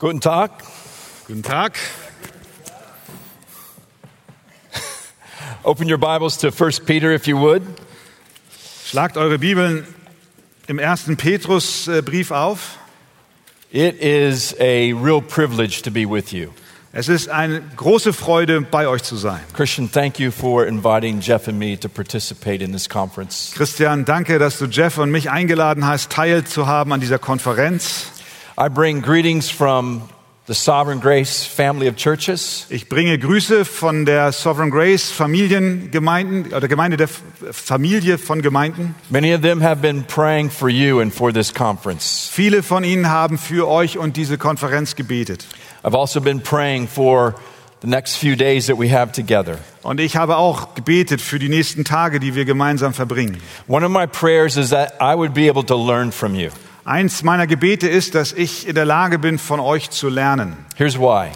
Guten Tag. Guten Tag. Open your Bibles to 1 Peter if you would. Schlagt eure Bibeln im ersten Petrusbrief auf. It is a real privilege to be with you. Es ist eine große Freude, bei euch zu sein. Christian, thank you for inviting Jeff and me to participate in this conference. Christian, danke, dass du Jeff und mich eingeladen hast, teilzuhaben an dieser Konferenz. I bring greetings from the Sovereign Grace family of churches. Ich bringe Grüße von der Sovereign Grace Familiengemeinden oder Gemeinde der Familie von Gemeinden. Many of them have been praying for you and for this conference. Viele von ihnen haben für euch und diese Konferenz gebetet. I've also been praying for the next few days that we have together. Und ich habe auch gebetet für die nächsten Tage, die wir gemeinsam verbringen. One of my prayers is that I would be able to learn from you. Eins meiner Gebete ist, dass ich in der Lage bin, von euch zu lernen. Here's why.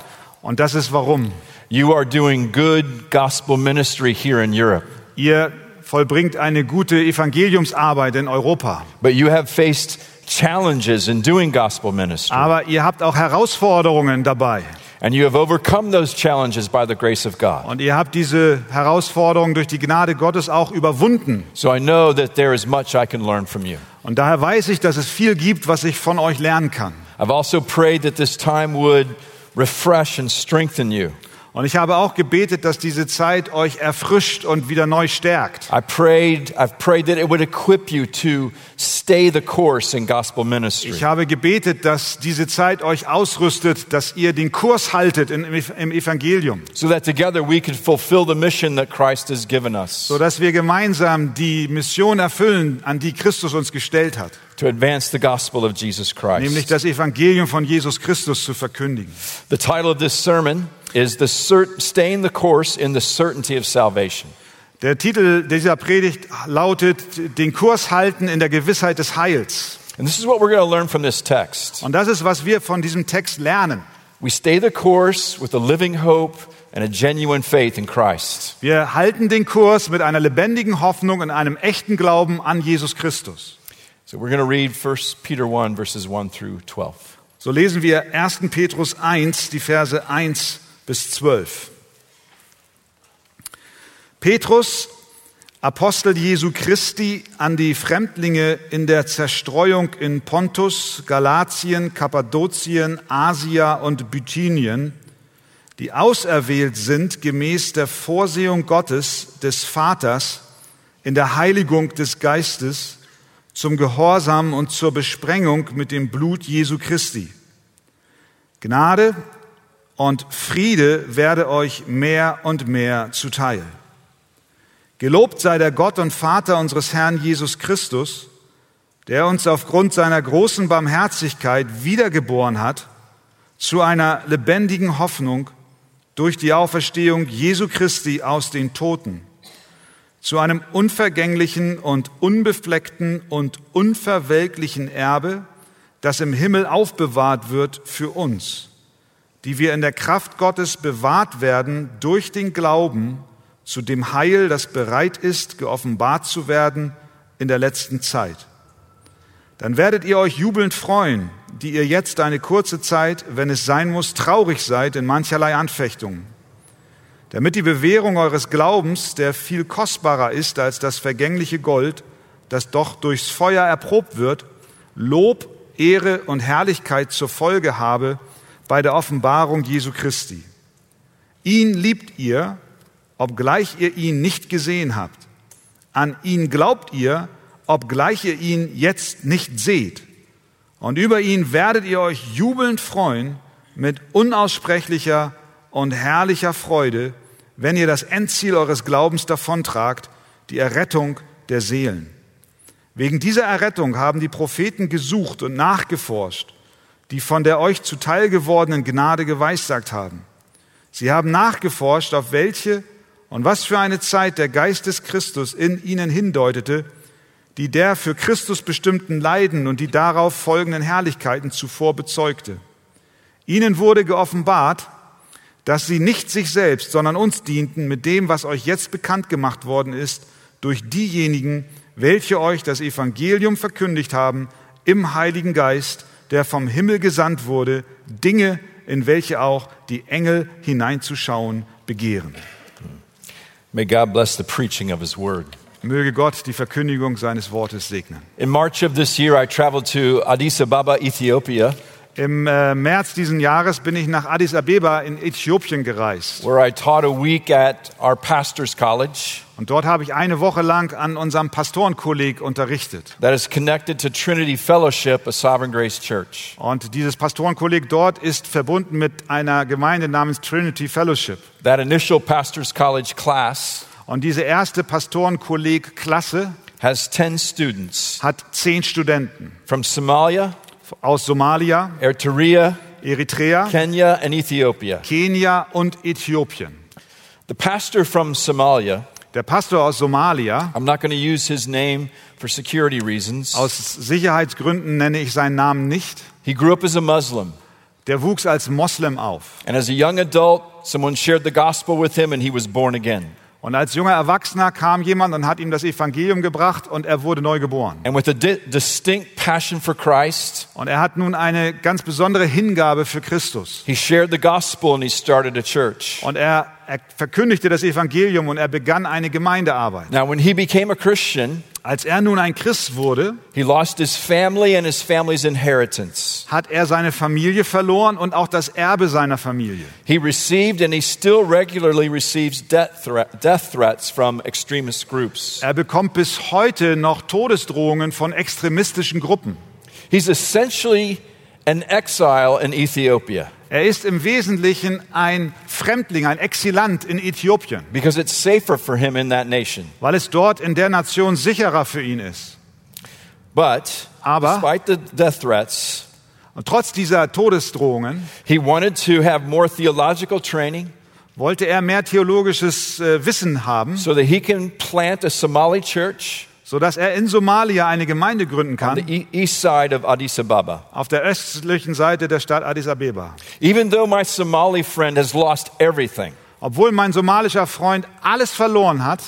Und das ist warum. You are doing good gospel ministry here in Europe, Ihr vollbringt eine gute Evangeliumsarbeit in Europa. but you have faced challenges in doing gospel ministry. Aber ihr habt auch Herausforderungen dabei. And you have overcome those challenges by the grace of God. Und ihr habt diese Herausforderungen durch die Gnade Gottes auch überwunden. So I know that there is much I can learn from you. Und daher weiß ich, dass es viel gibt, was ich von euch lernen kann. I've also prayed that this time would refresh and strengthen you. Und ich habe auch gebetet, dass diese Zeit euch erfrischt und wieder neu stärkt. I prayed, I've prayed that it would equip you to stay the course in gospel ministry. Ich habe gebetet, dass diese Zeit euch ausrüstet, dass ihr den Kurs haltet in- im Evangelium, So that together we could fulfill the mission that Christ has given us so dass wir gemeinsam die Mission erfüllen, an die Christus uns gestellt hat, to advance the gospel of Jesus nämlich Christ. das Evangelium von Jesus Christus zu verkündigen. The title of this sermon is the cert- Staying the Course in the Certainty of Salvation. Der Titel dieser Predigt lautet Den Kurs halten in der Gewissheit des Heils. And this is what we're going to learn from this text. Und das ist, was wir von diesem Text lernen. We stay the course with a living hope and a genuine faith in Christ. Wir halten den Kurs mit einer lebendigen Hoffnung und einem echten Glauben an Jesus Christus. So we're going to read 1 Peter 1, verses 1 through 12. So lesen wir 1. Petrus 1, die Verse 1 bis 12. Petrus, Apostel Jesu Christi, an die Fremdlinge in der Zerstreuung in Pontus, Galatien, Kappadokien, Asia und Bithynien, die auserwählt sind gemäß der Vorsehung Gottes, des Vaters, in der Heiligung des Geistes, zum Gehorsam und zur Besprengung mit dem Blut Jesu Christi. Gnade und Friede werde euch mehr und mehr zuteil. Gelobt sei der Gott und Vater unseres Herrn Jesus Christus, der uns aufgrund seiner großen Barmherzigkeit wiedergeboren hat zu einer lebendigen Hoffnung durch die Auferstehung Jesu Christi aus den Toten, zu einem unvergänglichen und unbefleckten und unverwelklichen Erbe, das im Himmel aufbewahrt wird für uns, die wir in der Kraft Gottes bewahrt werden durch den Glauben zu dem Heil, das bereit ist, geoffenbart zu werden in der letzten Zeit. Dann werdet ihr euch jubelnd freuen, die ihr jetzt eine kurze Zeit, wenn es sein muss, traurig seid in mancherlei Anfechtungen, damit die Bewährung eures Glaubens, der viel kostbarer ist als das vergängliche Gold, das doch durchs Feuer erprobt wird, Lob, Ehre und Herrlichkeit zur Folge habe bei der Offenbarung Jesu Christi. Ihn liebt ihr, obgleich ihr ihn nicht gesehen habt. An ihn glaubt ihr, obgleich ihr ihn jetzt nicht seht. Und über ihn werdet ihr euch jubelnd freuen mit unaussprechlicher und herrlicher Freude, wenn ihr das Endziel eures Glaubens davontragt, die Errettung der Seelen. Wegen dieser Errettung haben die Propheten gesucht und nachgeforscht, die von der euch zuteil gewordenen Gnade geweissagt haben. Sie haben nachgeforscht, auf welche und was für eine Zeit der Geist des Christus in ihnen hindeutete, die der für Christus bestimmten Leiden und die darauf folgenden Herrlichkeiten zuvor bezeugte. Ihnen wurde geoffenbart, dass sie nicht sich selbst, sondern uns dienten mit dem, was euch jetzt bekannt gemacht worden ist, durch diejenigen, welche euch das Evangelium verkündigt haben, im Heiligen Geist, der vom Himmel gesandt wurde, Dinge, in welche auch die Engel hineinzuschauen begehren. May God bless the preaching of His Word. Möge Gott die Verkündigung seines Wortes segnen. In March of this year, I traveled to Addis Ababa, Ethiopia, Im äh, März diesen Jahres bin ich nach Addis Abeba in Äthiopien gereist. where I taught a week at our pastor's college Und dort habe ich eine Woche lang an unserem Pastorenkolleg unterrichtet. that is connected to Trinity Fellowship, a Sovereign Grace church. Und dieses Pastorenkolleg dort ist verbunden mit einer Gemeinde namens Trinity Fellowship. That initial pastor's college class Und diese erste Pastorenkolleg-Klasse has 10 students hat zehn Studenten from Somalia, aus Somalia, Eritrea, Eritrea, Kenya, and Ethiopia. Kenia und Äthiopien. The pastor from Somalia, Der Pastor aus Somalia, I'm not going to use his name for security reasons. aus Sicherheitsgründen nenne ich seinen Namen nicht, He grew up as a Muslim. der wuchs als Moslem auf. And as a young adult, someone shared the gospel with him and he was born again. Und als junger Erwachsener kam jemand und hat ihm das Evangelium gebracht und er wurde neu geboren. And with a di- distinct passion for Christ, Und er hat nun eine ganz besondere Hingabe für Christus. he shared the gospel and he started a church. Und er, er verkündigte das Evangelium und er begann eine Gemeindearbeit. Now, when he became a Christian, Als er nun ein Christ wurde, he lost his family and his family's inheritance. hat er seine Familie verloren und auch das Erbe seiner Familie. He received and he still regularly receives death, death threats from extremist groups. Er bekommt bis heute noch Todesdrohungen von extremistischen Gruppen. He's essentially an exile in Ethiopia Er ist im Wesentlichen ein Fremdling, ein Exilant in Äthiopien, because it's safer for him in that nation. weil es dort in der Nation sicherer für ihn ist. But Aber- despite the death threats, Und trotz dieser Todesdrohungen he wanted to have more theological training wollte er mehr theologisches äh, Wissen haben, so that he can plant a Somali church sodass er in Somalia eine Gemeinde gründen on kann, the e- east side of Addis Ababa. auf der östlichen Seite der Stadt Addis Abeba. Even though my Somali friend has lost everything Obwohl mein somalischer Freund alles verloren hat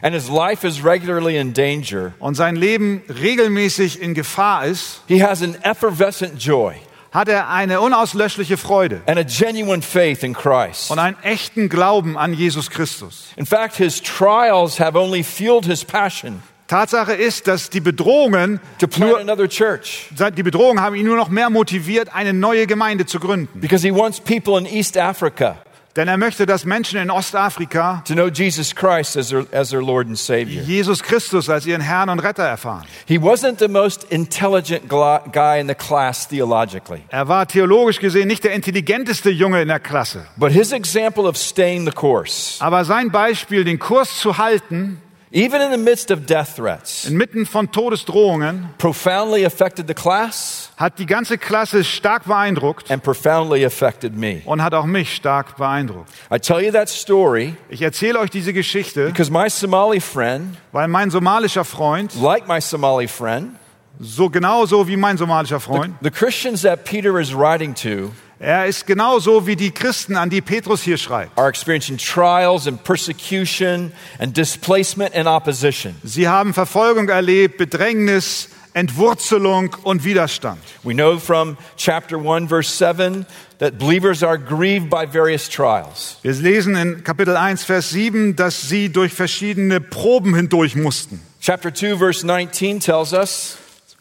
and his life is regularly in danger, und sein Leben regelmäßig in Gefahr ist, he has an effervescent joy hat er eine unauslöschliche Freude and a genuine faith in Christ. und einen echten Glauben an Jesus Christus. In fact, his trials have only fueled his passion Tatsache ist, dass die Bedrohungen, nur, die Bedrohungen haben ihn nur noch mehr motiviert, eine neue Gemeinde zu gründen. because he wants people in East Africa Denn er möchte, dass Menschen in Ostafrika to know Jesus Christ as their, as their Lord and Savior. Jesus Christus als ihren Herrn und Retter erfahren. Er war theologisch gesehen nicht der intelligenteste Junge in der Klasse. but his example of staying the course, Aber sein Beispiel, den Kurs zu halten, even in the midst of death threats, inmitten von Todesdrohungen, profoundly affected the class hat die ganze Klasse stark beeindruckt and profoundly affected me. und hat auch mich stark beeindruckt. I tell you that story Ich erzähle euch diese Geschichte, because my Somali friend, weil mein somalischer Freund, like my Somali friend, so genauso wie mein somalischer Freund, the Christians that Peter is writing to er ist genauso wie die Christen, an die Petrus hier schreibt. are experiencing trials and persecution and displacement and opposition. Sie haben Verfolgung erlebt, Bedrängnis, Entwurzelung und Widerstand. We know from chapter 1, verse 7, that believers are grieved by various trials. Wir lesen in Kapitel 1, Vers 7, dass sie durch verschiedene Proben hindurch mussten. Chapter 2, verse 19 tells us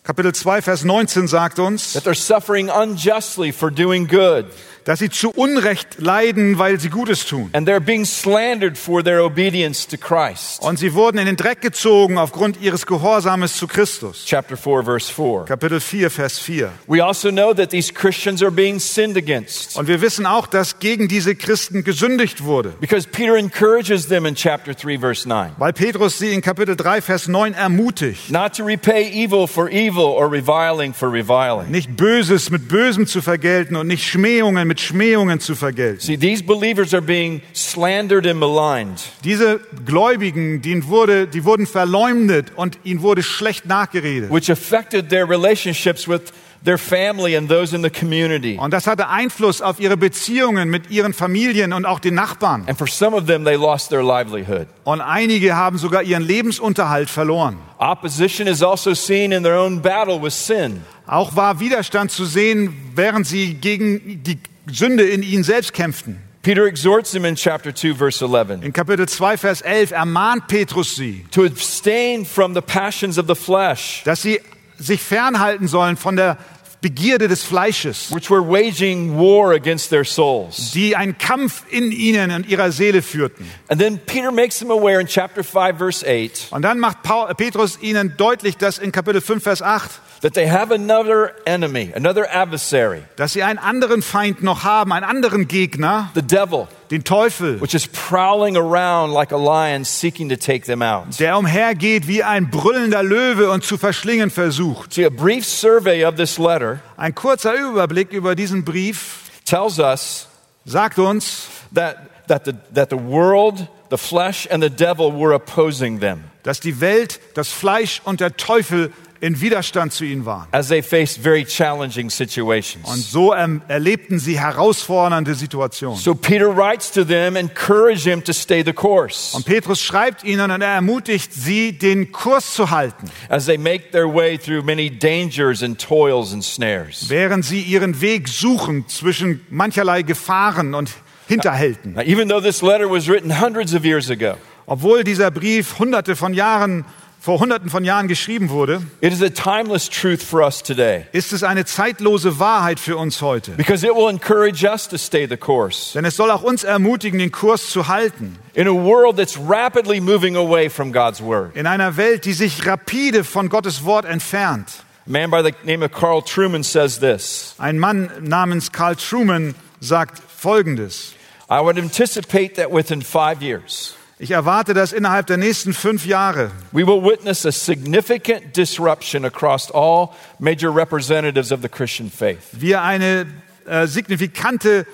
Kapitel 2, Vers 19 sagt uns, that they're suffering unjustly for doing good, dass sie zu Unrecht leiden, weil sie Gutes tun. and they're being slandered for their obedience to Christ. Und sie wurden in den Dreck gezogen aufgrund ihres Gehorsames zu Christus. Chapter 4, verse 4. Kapitel 4, Vers 4. We also know that these Christians are being sinned against Und wir wissen auch, dass gegen diese Christen gesündigt wurde, because Peter encourages them in chapter 3, verse 9 weil Petrus sie in Kapitel 3, Vers 9 ermutigt, not to repay evil for evil or reviling for reviling. nicht Böses mit Bösem zu vergelten und nicht Schmähungen mit Schmähungen zu vergelten. See, these believers are being slandered and maligned. Diese Gläubigen, denen wurde, die wurden verleumdet und ihnen wurde schlecht nachgeredet. which affected their relationships with their family and those in the community. Und das hatte Einfluss auf ihre Beziehungen mit ihren Familien und auch den Nachbarn. And for some of them, they lost their livelihood. Und einige haben sogar ihren Lebensunterhalt verloren. Opposition is also seen in their own battle with sin. Auch war Widerstand zu sehen, während sie gegen die Sünde in ihnen selbst kämpften. Peter exhorts them in chapter 2, verse 11 In Kapitel 2, Vers 11 ermahnt Petrus sie, to abstain from the passions of the flesh, dass sie sich fernhalten sollen von der Begierde des Fleisches, which were waging war against their souls. die einen Kampf in ihnen und ihrer Seele führten. And then Peter makes them aware in chapter 5, verse 8, Und dann macht Paul, Petrus ihnen deutlich, dass in Kapitel 5, Vers 8, that they have another enemy, another adversary, dass sie einen anderen Feind noch haben, einen anderen Gegner, the devil, den Teufel, which is prowling around like a lion seeking to take them out. der umhergeht wie ein brüllender Löwe und zu verschlingen versucht. See, a brief survey of this letter Ein kurzer Überblick über diesen Brief tells us sagt uns, that, that, the, that the world, the flesh, and the devil were opposing them. dass die Welt, das Fleisch und der Teufel in Widerstand zu ihnen waren. as they faced very challenging Und situations. so ähm, erlebten sie herausfordernde Situationen. So Peter writes to them, encourage them to stay the course Und Petrus schreibt ihnen und er ermutigt sie, den Kurs zu halten, as they make their way through many dangers and toils and snares. während sie ihren Weg suchen zwischen mancherlei Gefahren und Hinterhalten. Now, even though this letter was written hundreds of years ago, Obwohl dieser Brief hunderte von Jahren, vor hunderten von Jahren geschrieben wurde, it is a timeless truth for us today ist es eine zeitlose Wahrheit für uns heute. because it will encourage us to stay the course. Denn es soll auch uns ermutigen, den Kurs zu halten. In a world that's rapidly moving away from God's word. In einer Welt, die sich rapide von Gottes Wort entfernt. A man by the name of Carl Truman says this Ein Mann namens Carl Truman sagt Folgendes. I would anticipate that within five years, Ich erwarte, dass innerhalb der nächsten fünf Jahre we will witness a significant disruption across all major representatives of the Christian faith. wir eine äh, signifikante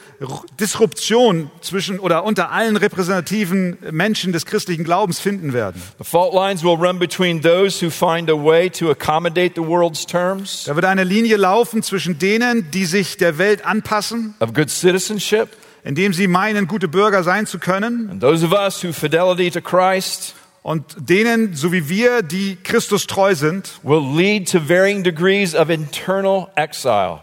Disruption zwischen oder unter allen repräsentativen Menschen des christlichen Glaubens finden werden. The fault lines will run between those who find a way to accommodate the world's terms Da wird eine Linie laufen zwischen denen, die sich der Welt anpassen, of good citizenship indem sie meinen, gute Bürger sein zu können, and those of us who fidelity to Christ und denen, so wie wir, die Christus treu sind. will lead to varying degrees of internal exile.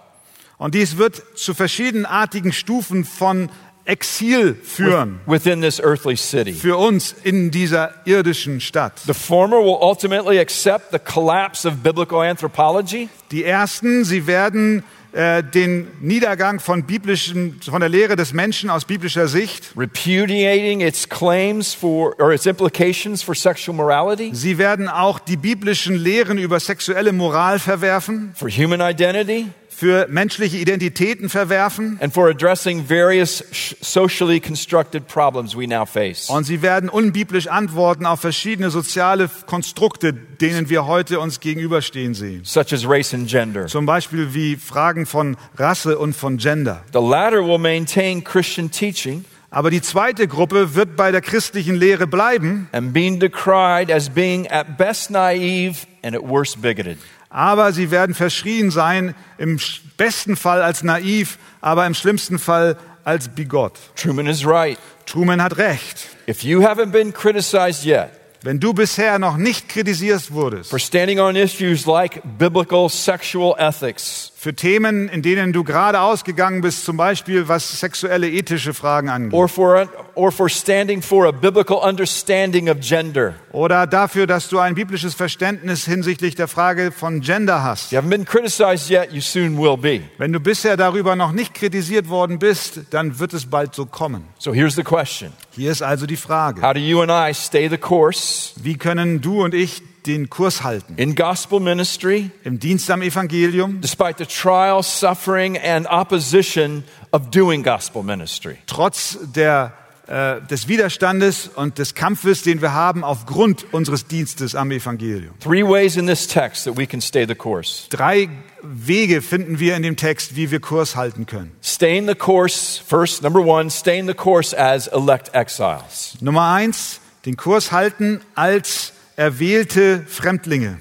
Und dies wird zu verschiedenartigen Stufen von Exil führen within this earthly city. für uns in dieser irdischen Stadt. The former will ultimately accept the collapse of biblical anthropology, Die ersten, sie werden äh, den Niedergang von biblischen, von der Lehre des Menschen aus biblischer Sicht. repudiating its claims for or its implications for sexual morality, Sie werden auch die biblischen Lehren über sexuelle Moral verwerfen, for human identity, für menschliche Identitäten verwerfen. and for addressing various socially constructed problems we now face. Und sie werden unbiblisch antworten auf verschiedene soziale Konstrukte, denen wir heute uns gegenüberstehen sehen. Such as race and gender. Zum Beispiel wie Fragen von Rasse und von Gender. The latter will maintain Christian teaching Aber die zweite Gruppe wird bei der christlichen Lehre bleiben, and being decried as being at best naive and at worst bigoted. Aber sie werden verschrien sein, im besten Fall als naiv, aber im schlimmsten Fall als bigott. Truman is right. Truman hat recht. If you haven't been criticized yet Wenn du bisher noch nicht kritisiert wurdest for standing on issues like biblical sexual ethics, für Themen, in denen du gerade ausgegangen bist, zum Beispiel was sexuelle ethische Fragen angeht, or for, or for standing for a biblical understanding of gender, oder dafür, dass du ein biblisches Verständnis hinsichtlich der Frage von Gender hast. you haven't been criticized yet, you soon will be. Wenn du bisher darüber noch nicht kritisiert worden bist, dann wird es bald so kommen. So here's the question Hier ist also die Frage. How do you and I stay the course Wie können du und ich den Kurs halten? in gospel ministry Im Dienst am Evangelium, despite the trial, suffering, and opposition of doing gospel ministry? trotz der, äh, des Widerstandes und des Kampfes, den wir haben aufgrund unseres Dienstes am Evangelium. Three ways in this text that we can stay the course. Drei Wege finden wir in dem Text, wie wir Kurs halten können. Staying the course, first, number one, staying the course as elect exiles. Nummer eins, den Kurs halten als erwählte Fremdlinge.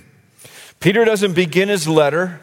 Peter doesn't begin his letter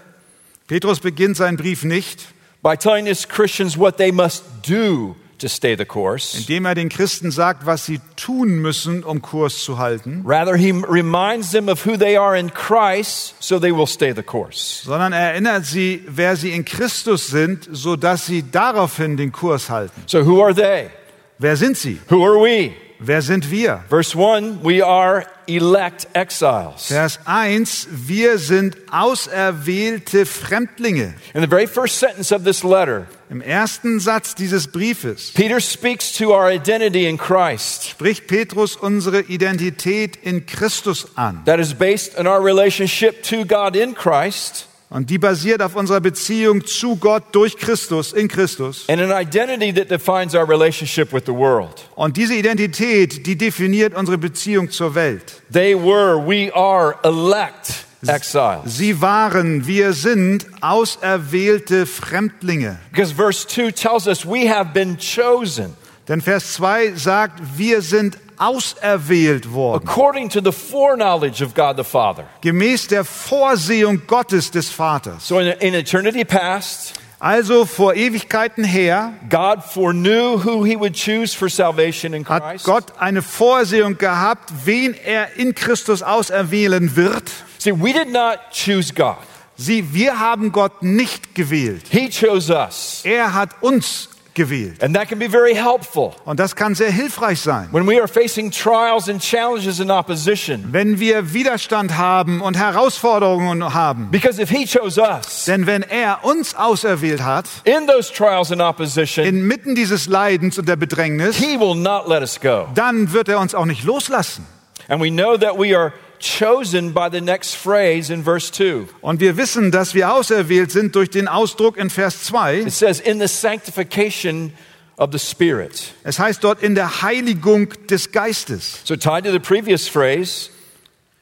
Petrus beginnt seinen Brief nicht, by telling his Christians what they must do to stay the course. indem er den Christen sagt, was sie tun müssen, um Kurs zu halten, Rather, he reminds them of who they are in Christ so they will stay the course. sondern er erinnert sie, wer sie in Christus sind, so dass sie daraufhin den Kurs halten. So, who are they? Wer sind sie? Who are we? Wer sind wir? Verse 1 We are elect exiles. Vers 1, wir sind auserwählte Fremdlinge. In the very first sentence of this letter, Im ersten Satz dieses Briefes Peter speaks to our identity in Christ spricht Petrus unsere Identität in Christus an. that is based on our relationship to God in Christ Und die basiert auf unserer Beziehung zu Gott durch Christus, in Christus. and an identity that defines our relationship with the world. Und diese Identität, die definiert unsere Beziehung zur Welt. They were, we are elect exiles. Sie waren, wir sind auserwählte Fremdlinge. Because verse 2 tells us we have been chosen Denn Vers 2 sagt, wir sind auserwählt worden. according to the foreknowledge of God the Father. Gemäß der Vorsehung Gottes des Vaters. So in, in eternity past, Also vor Ewigkeiten her God foreknew who he would choose for salvation in hat Christ. Gott eine Vorsehung gehabt, wen er in Christus auserwählen wird. See, we did not choose God. Sie, wir haben Gott nicht gewählt. He chose us. Er hat uns gewählt. And that can be very helpful Und das kann sehr hilfreich sein. when we are facing trials and challenges and opposition. Wenn wir Widerstand haben und Herausforderungen haben. Because if he chose us Denn wenn er uns auserwählt hat, in those trials and opposition, inmitten dieses Leidens und der Bedrängnis, he will not let us go. dann wird er uns auch nicht loslassen. And we know that we are chosen by the next phrase in verse 2. Und wir wissen, dass wir auserwählt sind durch den Ausdruck in Vers 2. It says, in the sanctification of the Spirit. Es heißt dort in der Heiligung des Geistes. So, tied to the previous phrase,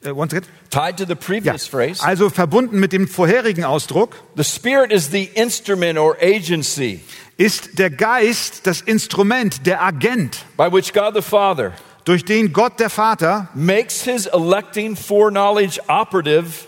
Äh, one second. tied to the Ja. previous phrase, Also verbunden mit dem vorherigen Ausdruck the Spirit is the instrument or agency ist der Geist das Instrument, der Agent, by which God the Father durch den Gott der Vater makes his electing foreknowledge operative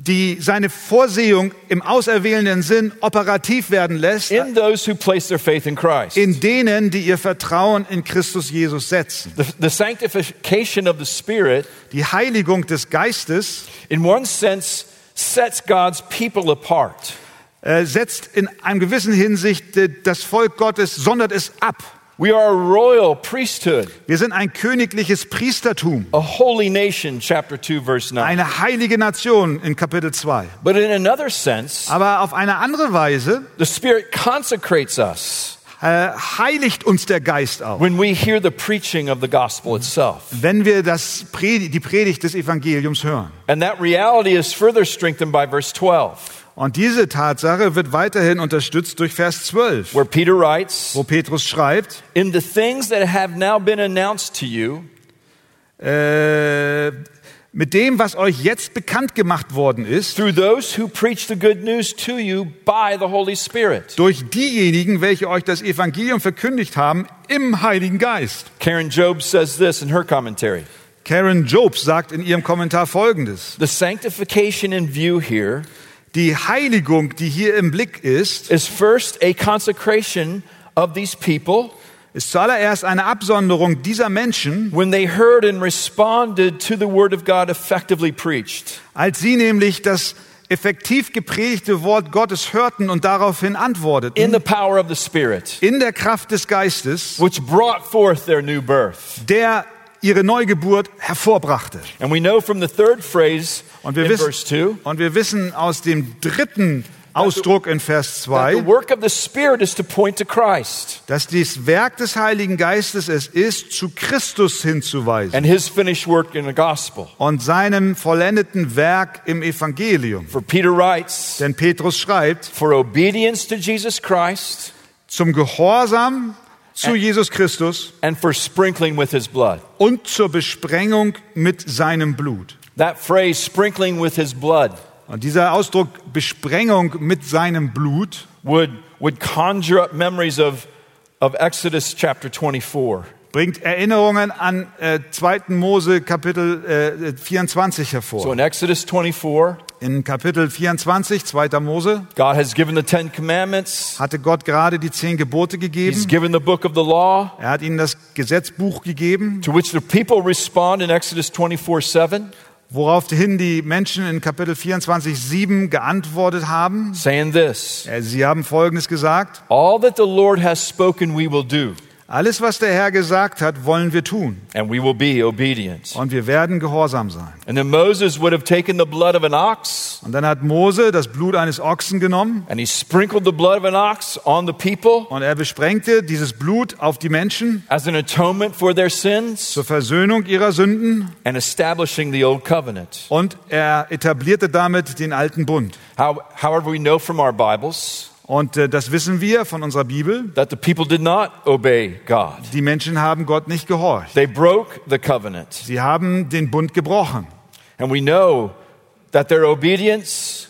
die seine Vorsehung im auserwählenden Sinn operativ werden lässt, in those who place their faith in Christ. in denen, die ihr Vertrauen in Christus Jesus setzen. The, the sanctification of the Spirit, Die Heiligung des Geistes in one sense, sets God's people apart. äh, setzt in einem gewissen Hinsicht das Volk Gottes, sondert es ab. We are a royal priesthood, Wir sind ein königliches Priestertum, a holy nation, chapter 2, verse 9. eine heilige Nation in Kapitel 2. But in another sense, Aber auf eine andere Weise the Spirit consecrates us äh, heiligt uns der Geist auch. when we hear the preaching of the gospel itself. wenn wir das die Predigt des Evangeliums hören. And that reality is further strengthened by verse 12, Und diese Tatsache wird weiterhin unterstützt durch Vers 12, where Peter writes, wo Petrus schreibt, In the things that have now been announced to you, äh, mit dem, was euch jetzt bekannt gemacht worden ist, through those who preach the good news to you by the Holy Spirit. durch diejenigen, welche euch das Evangelium verkündigt haben, im Heiligen Geist. Karen Job says this in her commentary. Karen Jobs sagt in ihrem Kommentar Folgendes. The sanctification in view here Die Heiligung, die hier im Blick ist, is first a consecration of these people ist zuallererst eine Absonderung dieser Menschen, when they heard and responded to the word of God effectively preached. als sie nämlich das effektiv gepredigte Wort Gottes hörten und daraufhin In antworteten, the power of the Spirit, in der Kraft des Geistes, which brought forth their new birth. der ihre Neugeburt hervorbrachte. And we know from the third phrase Und wir, in wissen, verse 2 und wir wissen aus dem dritten Ausdruck in Vers that 2, the work of the Spirit is to point to Christ dass das Werk des Heiligen Geistes es ist, zu Christus hinzuweisen und seinem vollendeten Werk im Evangelium. For Peter writes, Denn Petrus schreibt, for obedience to Jesus Christ zum Gehorsam zu Jesus Christus and for sprinkling with his blood. und zur Besprengung mit seinem Blut. That phrase, sprinkling with his blood, Und dieser Ausdruck Besprengung mit seinem Blut would, would conjure up memories of, of Exodus chapter 24. bringt Erinnerungen an äh, 2. Mose Kapitel äh, 24 hervor. So in Exodus 24, in Kapitel 24, 2. Mose, God has given the Ten Commandments. hatte Gott gerade die zehn Gebote He's gegeben. given the book of the law, Er hat ihnen das Gesetzbuch gegeben, to which the people respond in Exodus 24 7, woraufhin die Menschen in Kapitel 24, 7 geantwortet haben. saying this Äh, Sie haben Folgendes gesagt. All that the Lord has spoken, we will do, Alles, was der Herr gesagt hat, wollen wir tun. and we will be obedient. Und wir werden gehorsam sein. And then Moses would have taken the blood of an ox, Und dann hat Mose das Blut eines Ochsen genommen and he sprinkled the blood of an ox on the people und er besprengte dieses Blut auf die Menschen as an atonement for their sins zur Versöhnung ihrer Sünden and establishing the old covenant. und er etablierte damit den alten Bund. How, however, we know from our Bibles Und äh, das wissen wir von unserer Bibel. that the people did not obey God. Die Menschen haben Gott nicht gehorcht. They broke the covenant. Sie haben den Bund gebrochen. And we know that their obedience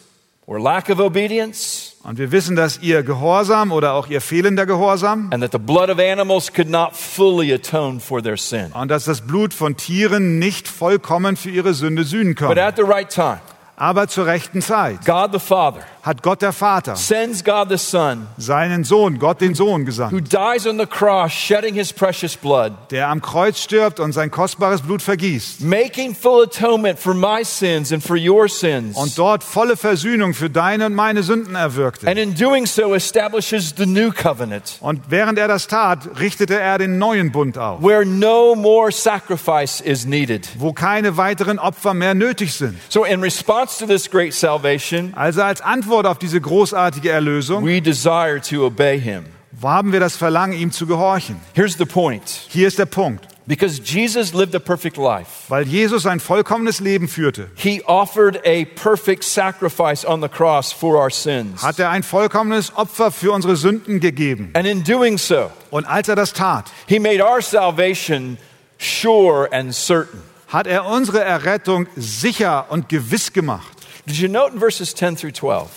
or lack of obedience Und wir wissen, dass ihr Gehorsam oder auch ihr fehlender Gehorsam and that the blood of animals could not fully atone for their sin. und dass das Blut von Tieren nicht vollkommen für ihre Sünde sühnen But kann. at the right time, Aber zur rechten Zeit God the Father hat Gott der Vater sends God the Son, seinen Sohn, Gott den Sohn who gesandt, dies on the cross, shedding his precious blood, der am Kreuz stirbt und sein kostbares Blut vergießt making full atonement for my sins and for your sins. und dort volle Versöhnung für deine und meine Sünden erwirkte. And in doing so, establishes the new covenant, Und während er das tat, richtete er den neuen Bund auf, where no more sacrifice is needed. wo keine weiteren Opfer mehr nötig sind. So, in response to this great salvation, Also als Antwort auf diese großartige Erlösung we desire to obey him. haben wir das Verlangen, ihm zu gehorchen. Here's the point Hier ist der Punkt. because Jesus lived a perfect life, Weil Jesus ein vollkommenes Leben führte, he offered a perfect sacrifice on the cross for our sins. hat er ein vollkommenes Opfer für unsere Sünden gegeben. And in doing so, Und als er das tat, he made our salvation sure and certain. Hat er unsere Errettung sicher und gewiss gemacht. Did you note in verses 10 through 12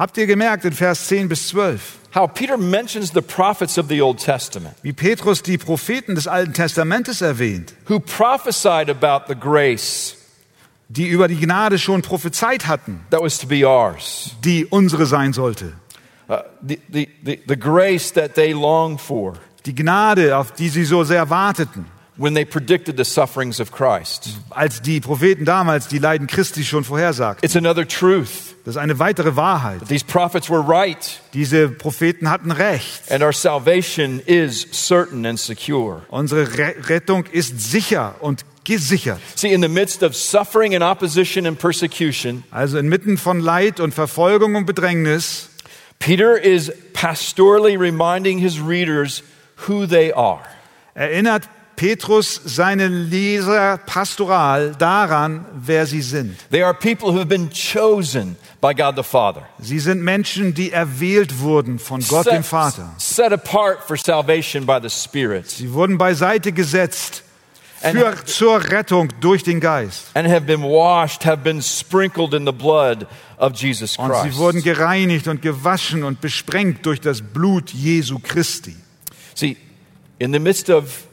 Habt ihr gemerkt in Vers 10 bis 12, how Peter mentions the prophets of the Old Testament wie Petrus die Propheten des Alten Testamentes erwähnt, who prophesied about the grace die über die Gnade schon prophezeit hatten, that was to be ours, die unsere sein sollte. uh, the, the, the, the grace that they longed for Die Gnade, auf die sie so sehr warteten, when they predicted the sufferings of Christ. als die Propheten damals die Leiden Christi schon vorhersagten. It's another truth. Das ist eine weitere Wahrheit. These prophets were right, Diese Propheten hatten recht. and our salvation is certain and secure. Unsere Re Rettung ist sicher und gesichert. See, in the midst of suffering and opposition and persecution, Also inmitten von Leid und Verfolgung und Bedrängnis Peter is pastorally reminding his readers who they are. erinnert Petrus seine Leser pastoral daran, wer sie sind. They are people who have been chosen by God the Father, Sie sind Menschen, die erwählt wurden von Gott dem Vater. set apart for salvation by the Spirit, Sie wurden beiseite gesetzt für, zur Rettung durch den Geist. and have been washed, have been sprinkled in the blood of Jesus Und sie Christ. wurden gereinigt und gewaschen und besprengt durch das Blut Jesu Christi. See, in the midst of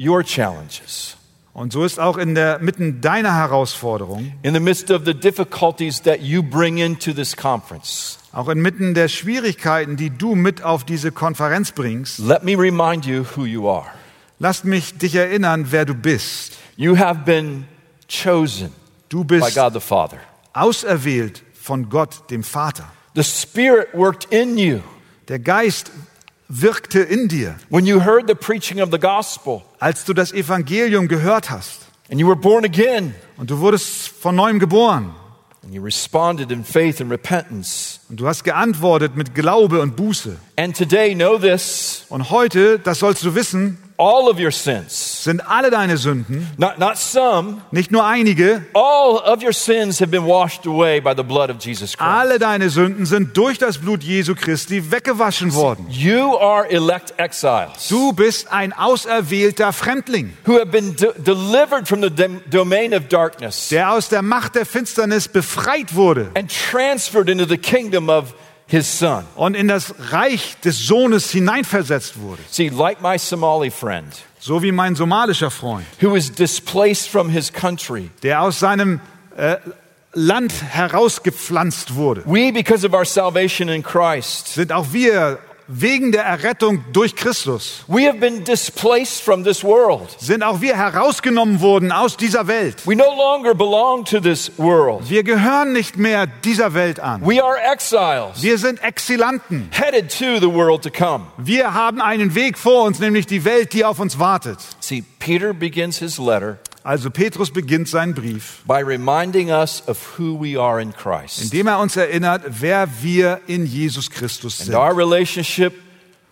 your challenges, Und so ist auch in der mitten deiner Herausforderung, in the midst of the difficulties that you bring into this conference, auch inmitten der Schwierigkeiten, die du mit auf diese Konferenz bringst, let me remind you who you are. lass mich dich erinnern, wer du bist. You have been chosen Du by bist God the Father. auserwählt von Gott, dem Vater. The Spirit worked in you Der Geist wirkte in dir, when you heard the preaching of the gospel als du das Evangelium gehört hast. and you were born again Und du wurdest von neuem geboren. and you responded in faith and repentance. Und du hast geantwortet mit Glaube und Buße. And today, know this Und heute, das sollst du wissen, all of your sins, sind alle deine Sünden, not, not some, nicht nur einige, all of your sins have been washed away by the blood of Jesus Christ. alle deine Sünden sind durch das Blut Jesu Christi weggewaschen worden. You are elect exiles. Du bist ein auserwählter Fremdling, who have been de- delivered from the dom- domain of darkness. der aus der Macht der Finsternis befreit wurde and transferred into the kingdom of his son. und in das Reich des Sohnes hineinversetzt wurde. See, like my Somali friend, So wie mein somalischer Freund, who was displaced from his country der aus seinem äh, Land herausgepflanzt wurde, We, because of our salvation in Christ, sind auch wir wegen der Errettung durch Christus, we have been displaced from this world. sind auch wir herausgenommen worden aus dieser Welt. We no longer belong to this world. Wir gehören nicht mehr dieser Welt an. We are exiles, Wir sind Exilanten. headed to the world to come. Wir haben einen Weg vor uns, nämlich die Welt, die auf uns wartet. See, Peter begins his letter Also Petrus beginnt seinen Brief, by reminding us of who we are in Christ. indem er uns erinnert, wer wir in Jesus Christus And sind. our relationship,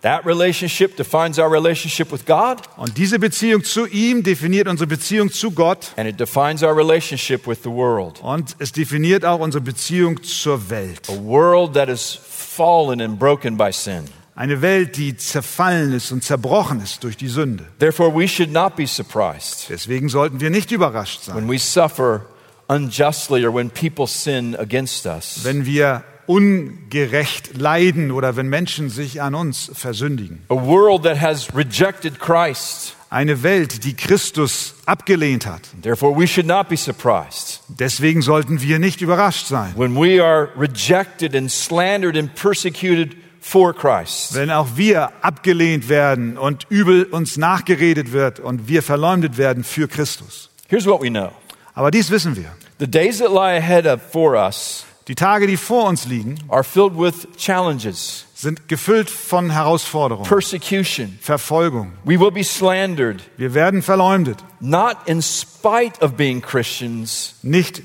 that relationship defines our relationship with God, Und diese Beziehung zu ihm definiert unsere Beziehung zu Gott and it defines our relationship with the world. und es definiert auch unsere Beziehung zur Welt. A world that is fallen and broken by sin. Eine Welt, die zerfallen ist und zerbrochen ist durch die Sünde. Therefore, we should not be surprised Deswegen sollten wir nicht überrascht sein, when we suffer unjustly or when people sin against us. wenn wir ungerecht leiden oder wenn Menschen sich an uns versündigen. A world that has rejected Christ. Eine Welt, die Christus abgelehnt hat. Therefore, we should not be surprised Deswegen sollten wir nicht überrascht sein, when we are rejected and slandered and persecuted for Christ. wenn auch wir abgelehnt werden und übel uns nachgeredet wird und wir verleumdet werden für Christus. Here's what we know Aber dies wissen wir. the days that lie ahead of for us Die Tage, die vor uns liegen, are filled with challenges, sind gefüllt von Herausforderungen, persecution. Verfolgung. We will be slandered, Wir werden verleumdet. not in spite of being Christians, Nicht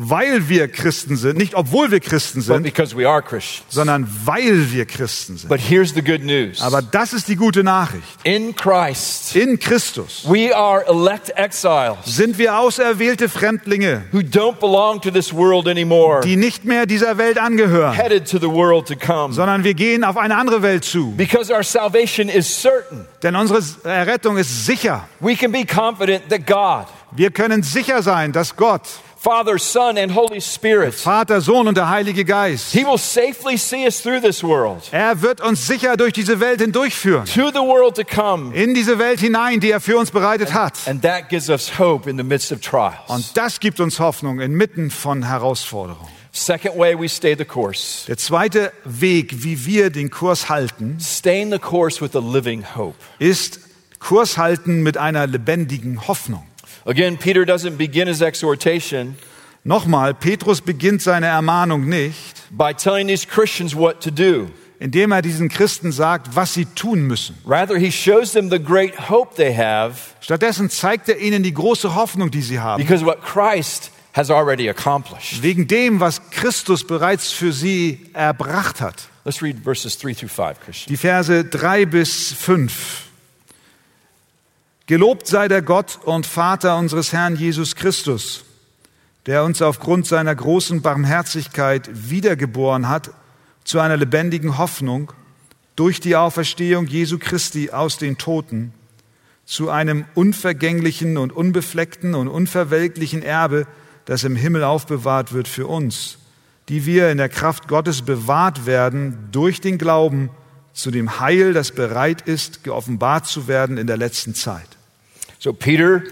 weil wir Christen sind, nicht obwohl wir Christen sind, because we are Christians. sondern weil wir Christen sind. But here's the good news Aber das ist die gute Nachricht. in Christ, In Christus we are elect exiles sind wir auserwählte Fremdlinge, who don't belong to this world anymore, die nicht mehr dieser Welt angehören, headed to the world to come. sondern wir gehen auf eine andere Welt zu. Because our salvation is certain, Denn unsere Errettung ist sicher. we can be confident that God, Wir können sicher sein, dass Gott, Father, Son, and Holy Spirit, Vater, Sohn und der Heilige Geist, He will safely see us through this world er wird uns sicher durch diese Welt hindurchführen. to the world to come. In diese Welt hinein, die er für uns bereitet hat. And that gives us hope in the midst of trials. Und das gibt uns Hoffnung inmitten von Herausforderungen. Second way we stay the course. Der zweite Weg, wie wir den Kurs halten, Staying the course with a living hope. ist Kurs halten mit einer lebendigen Hoffnung. Again, Peter doesn't begin his exhortation Nochmal, Petrus beginnt seine Ermahnung nicht, by telling these Christians what to do. indem er diesen Christen sagt, was sie tun müssen. Rather, he shows them the great hope they have Stattdessen zeigt er ihnen die große Hoffnung, die sie haben, because what Christ has already accomplished. wegen dem, was Christus bereits für sie erbracht hat. Let's read verses 3 through 5, Christian. Die Verse 3 bis 5. Gelobt sei der Gott und Vater unseres Herrn Jesus Christus, der uns aufgrund seiner großen Barmherzigkeit wiedergeboren hat zu einer lebendigen Hoffnung durch die Auferstehung Jesu Christi aus den Toten, zu einem unvergänglichen und unbefleckten und unverwelklichen Erbe, das im Himmel aufbewahrt wird für uns, die wir in der Kraft Gottes bewahrt werden durch den Glauben zu dem Heil, das bereit ist, geoffenbart zu werden in der letzten Zeit. So Peter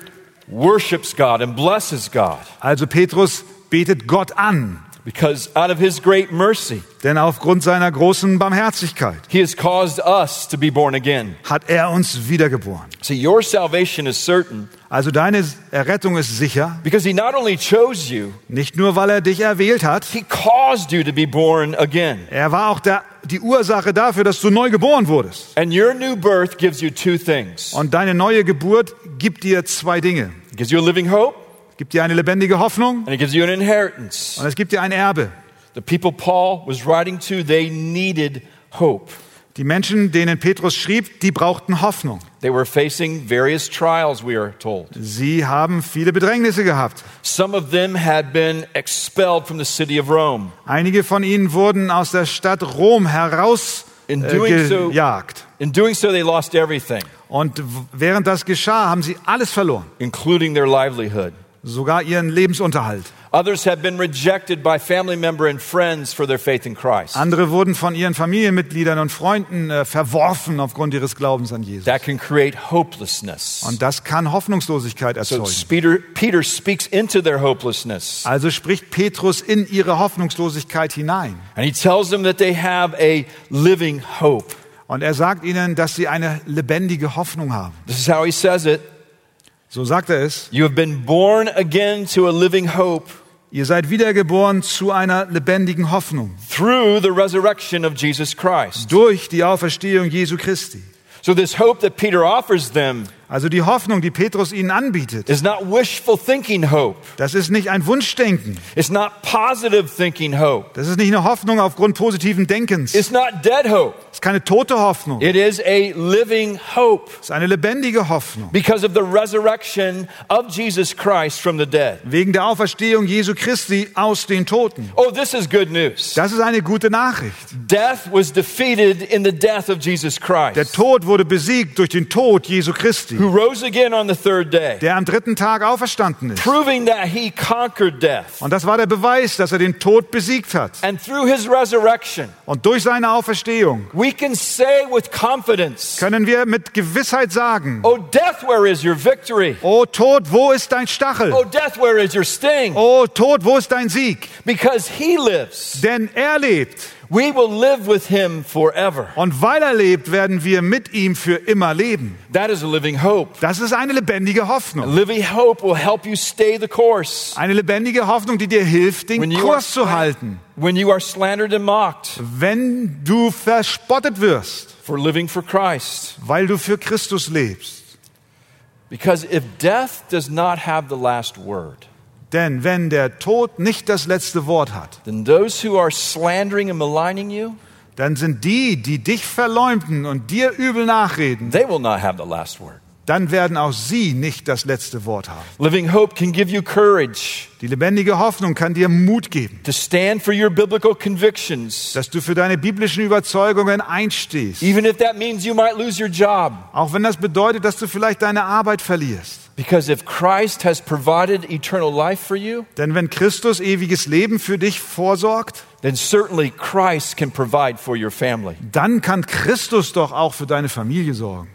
worships God and blesses God. Also Petrus betet Gott an, because out of his great mercy, denn aufgrund seiner großen Barmherzigkeit he has caused us to be born again. hat er uns wiedergeboren. See, your salvation is certain Also deine Errettung ist sicher, because he not only chose you, nicht nur weil er dich erwählt hat, he caused you to be born again. er war auch der, die Ursache dafür, dass du neu geboren wurdest. And your new birth gives you two things. Und deine neue Geburt gibt dir zwei Dinge. Gives you a living hope Gibt dir eine lebendige Hoffnung and it gives you an inheritance. und es gibt dir ein Erbe. The people Paul was writing to, they needed hope. Die Menschen, denen Petrus schrieb, die brauchten Hoffnung. They were facing various trials, we are told. Sie haben viele Bedrängnisse gehabt. Some of them had been expelled from the city of Rome. Einige von ihnen wurden aus der Stadt Rom heraus In äh, doing so- gejagt. In doing so, they lost everything, Und während das geschah, haben sie alles verloren, including their livelihood. Sogar ihren Lebensunterhalt. Others have been rejected by family member and friends for their faith in Christ. Andere wurden von ihren Familienmitgliedern und Freunden äh, verworfen aufgrund ihres Glaubens an Jesus. That can create hopelessness. Und das kann Hoffnungslosigkeit So erzeugen. Peter, Peter speaks into their hopelessness. Also spricht Petrus in ihre Hoffnungslosigkeit hinein. And he tells them that they have a living hope. Und er sagt ihnen, dass sie eine lebendige Hoffnung haben. This is how he says it. So sagt er es. You have been born again to a living hope Ihr seid wiedergeboren zu einer lebendigen Hoffnung through the resurrection of Jesus Christ. durch die Auferstehung Jesu Christi. So, this hope that Peter offers them Also die Hoffnung, die Petrus ihnen anbietet, is not wishful thinking hope. das ist nicht ein Wunschdenken. It's not positive thinking hope. Das ist nicht eine Hoffnung aufgrund positiven Denkens. Das It's not dead hope. ist keine tote Hoffnung. It is a living hope Das ist eine lebendige Hoffnung. because of the resurrection of Jesus Christ from the dead. Wegen der Auferstehung Jesu Christi aus den Toten. Oh, this is good news. Das ist eine gute Nachricht. Death was defeated in the death of Jesus Der Christ, Tod wurde besiegt durch den Tod Jesu Christi, who rose again on the third day, der am dritten Tag auferstanden ist. proving that he conquered death. Und das war der Beweis, dass er den Tod besiegt hat. And through his resurrection, Und durch seine Auferstehung we can say with confidence, können wir mit Gewissheit sagen, Oh, death, where is your victory? O Tod, wo ist dein Stachel? Oh, death, where is your sting? O Tod, wo ist dein Sieg? Because he lives, Denn er lebt. We will live with him forever. Und weil er lebt, werden wir mit ihm für immer leben. That is a living hope. Das ist eine lebendige A Hoffnung. living hope will help you stay the course Eine lebendige Hoffnung, die dir hilft, den Kurs zu halten. when you are slandered and mocked Wenn du verspottet wirst, for living for Christ. weil du für Christus lebst. Because if death does not have the last word, Denn wenn der Tod nicht das letzte Wort hat, then those who are slandering and maligning you, dann sind die, die dich verleumden und dir übel nachreden, they will not have the last word. Dann werden auch sie nicht das letzte Wort haben. Living hope can give you courage Die lebendige Hoffnung kann dir Mut geben, to stand for your biblical convictions, dass du für deine biblischen Überzeugungen einstehst. even if that means you might lose your job. Auch wenn das bedeutet, dass du vielleicht deine Arbeit verlierst. Because if Christ has provided eternal life for you, Denn wenn Christus ewiges Leben für dich vorsorgt, then certainly Christ can provide for your family. dann kann Christus doch auch für deine Familie sorgen.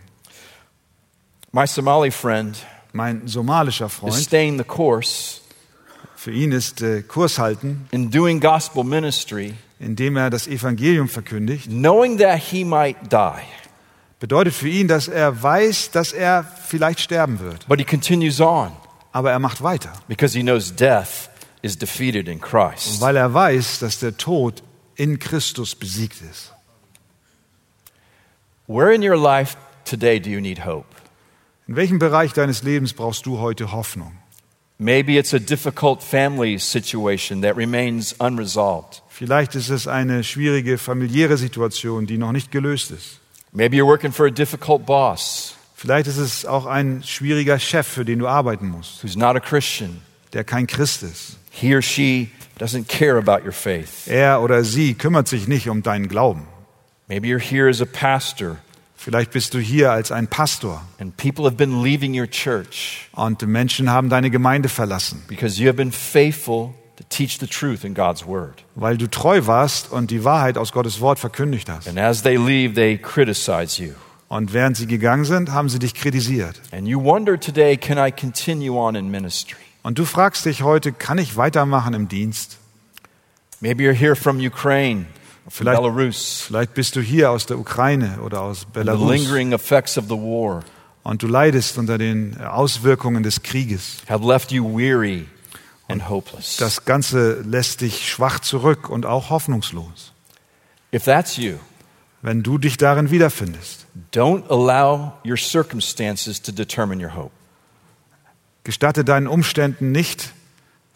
My Somali friend Mein somalischer is Freund, staying the course für ihn ist äh, Kurs halten, in doing gospel ministry, indem er das Evangelium verkündigt, knowing that he might die. bedeutet für ihn, dass er weiß, dass er vielleicht sterben wird. But he continues on Aber er macht weiter, because he knows death is defeated in Christ. weil er weiß, dass der Tod in Christus besiegt ist. Where in your life today do you need hope? In welchem Bereich deines Lebens brauchst du heute Hoffnung? Maybe it's a difficult family situation that remains unresolved. Vielleicht ist es eine schwierige familiäre Situation, die noch nicht gelöst ist. Maybe you're working for a difficult boss Vielleicht ist es auch ein schwieriger Chef, für den du arbeiten musst, who's not a Christian. der kein Christ ist. He or she doesn't care about your faith. Er oder sie kümmert sich nicht um deinen Glauben. Maybe you're here as a pastor Vielleicht bist du hier als ein Pastor and people have been leaving your church und Menschen haben deine Gemeinde verlassen, because you have been faithful to teach the truth in God's word. weil du treu warst und die Wahrheit aus Gottes Wort verkündigt hast. And as they leave, they criticize you. Und während sie gegangen sind, haben sie dich kritisiert. And you wonder today, can I continue on in ministry? Und du fragst dich heute, kann ich weitermachen im Dienst? Maybe you're here from Ukraine, Vielleicht- Belarus, Vielleicht bist du hier aus der Ukraine oder aus the Belarus lingering effects of the war und du leidest unter den Auswirkungen des Krieges. have left you weary and hopeless. Das Ganze lässt dich schwach zurück und auch hoffnungslos. If that's you, Wenn du dich darin wiederfindest, don't allow your circumstances to determine your hope. gestatte deinen Umständen nicht,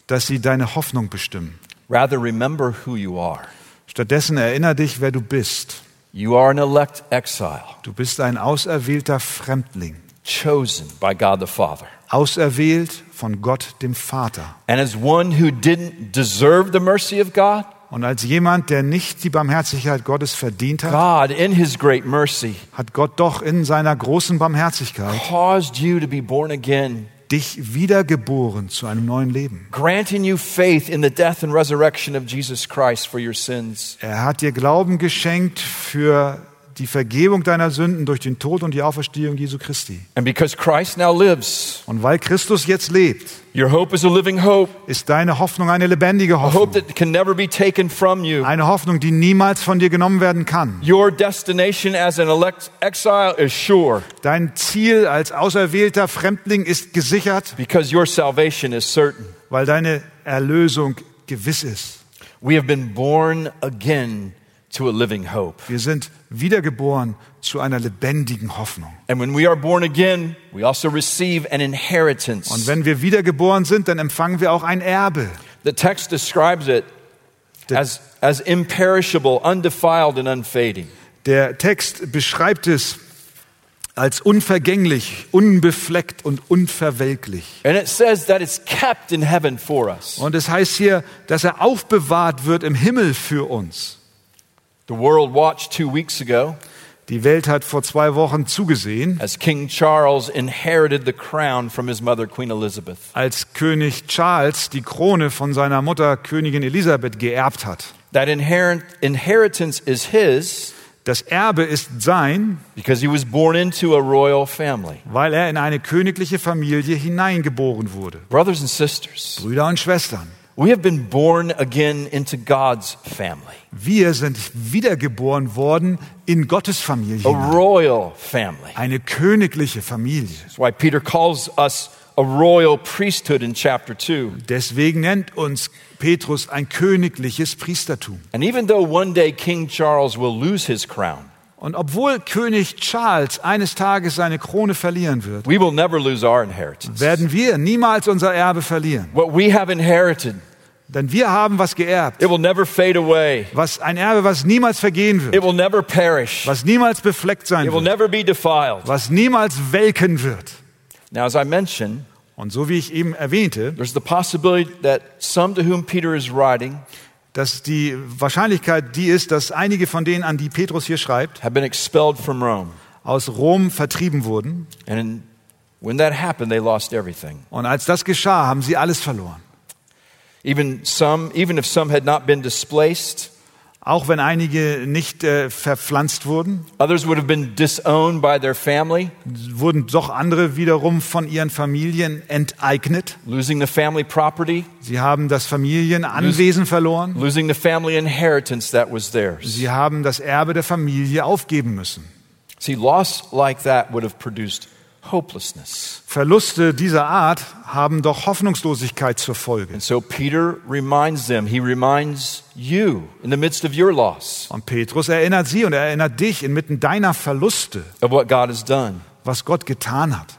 dass sie deine Hoffnung bestimmen. Rather, remember who you are. Stattdessen erinnere dich, wer du bist. You are an elect exile, Du bist ein auserwählter Fremdling, chosen by God the Father. auserwählt von Gott dem Vater. And as one who didn't deserve the mercy of God, Und als jemand, der nicht die Barmherzigkeit Gottes verdient hat, God, in his great mercy, hat Gott doch in seiner großen Barmherzigkeit caused you to be born again dich wiedergeboren zu einem neuen Leben. granting you faith in the death and resurrection of Jesus Christ for your sins. Er hat dir Glauben geschenkt für die Vergebung deiner Sünden durch den Tod und die Auferstehung Jesu Christi. And because Christ now lives, Und weil Christus jetzt lebt, your hope is a living hope, ist deine Hoffnung eine lebendige a hope Hoffnung. that can never be taken from you. Eine Hoffnung, die niemals von dir genommen werden kann. Your destination as an exile is sure Dein Ziel als auserwählter Fremdling ist gesichert, because your salvation is certain. weil deine Erlösung gewiss ist. We have been born again to a living hope. Wir sind wiedergeboren zu einer lebendigen Hoffnung. And when we are born again, we also receive an inheritance. Und wenn wir wiedergeboren sind, dann empfangen wir auch ein Erbe. The text describes it as, as imperishable, undefiled, and unfading. Der Text beschreibt es als unvergänglich, unbefleckt und unverwelklich. And it says that it's kept in heaven for us. Und es heißt hier, dass er aufbewahrt wird im Himmel für uns. The world watched two weeks ago Die Welt hat vor zwei Wochen zugesehen, as King Charles inherited the crown from his mother, Queen Elizabeth. als König Charles die Krone von seiner Mutter Königin Elisabeth geerbt hat. That inherent inheritance is his Das Erbe ist sein, because he was born into a royal family. weil er in eine königliche Familie hineingeboren wurde. Brothers and sisters, Brüder und Schwestern, we have been born again into God's family, wir sind wiedergeboren worden in Gottes Familie. a royal family. Eine königliche Familie. That's why Peter calls us a royal priesthood in chapter 2. Deswegen nennt uns Petrus ein königliches Priestertum. And even though one day King Charles will lose his crown, Und obwohl König Charles eines Tages seine Krone verlieren wird, we will never lose our inheritance. werden wir niemals unser Erbe verlieren. What we have inherited, Denn wir haben was geerbt. it will never fade away. Was ein Erbe, was niemals vergehen It wird. will never perish. Was niemals befleckt sein wird. Was niemals welken wird. Now, as I mentioned, Und so wie ich eben erwähnte, there's the possibility that some to whom Peter is writing dass die Wahrscheinlichkeit die ist, dass einige von denen, an die Petrus hier schreibt, have been expelled from Rome. aus Rom vertrieben wurden. And in, when that happened, they lost everything. Und als das geschah, haben sie alles verloren. Even some, even if some had not been displaced, Auch wenn einige nicht äh, verpflanzt wurden, others would have been disowned by their family, wurden doch andere wiederum von ihren Familien enteignet. losing the family property, Sie haben das Familienanwesen verloren. losing the family inheritance that was theirs. Sie haben das Erbe der Familie aufgeben müssen. See, loss like that would have produced hopelessness. Verluste dieser Art haben doch Hoffnungslosigkeit zur Folge. And so Peter reminds them, he reminds you in the midst of your loss Und Petrus erinnert sie und er erinnert dich inmitten deiner Verluste, of what God has done was Gott getan hat.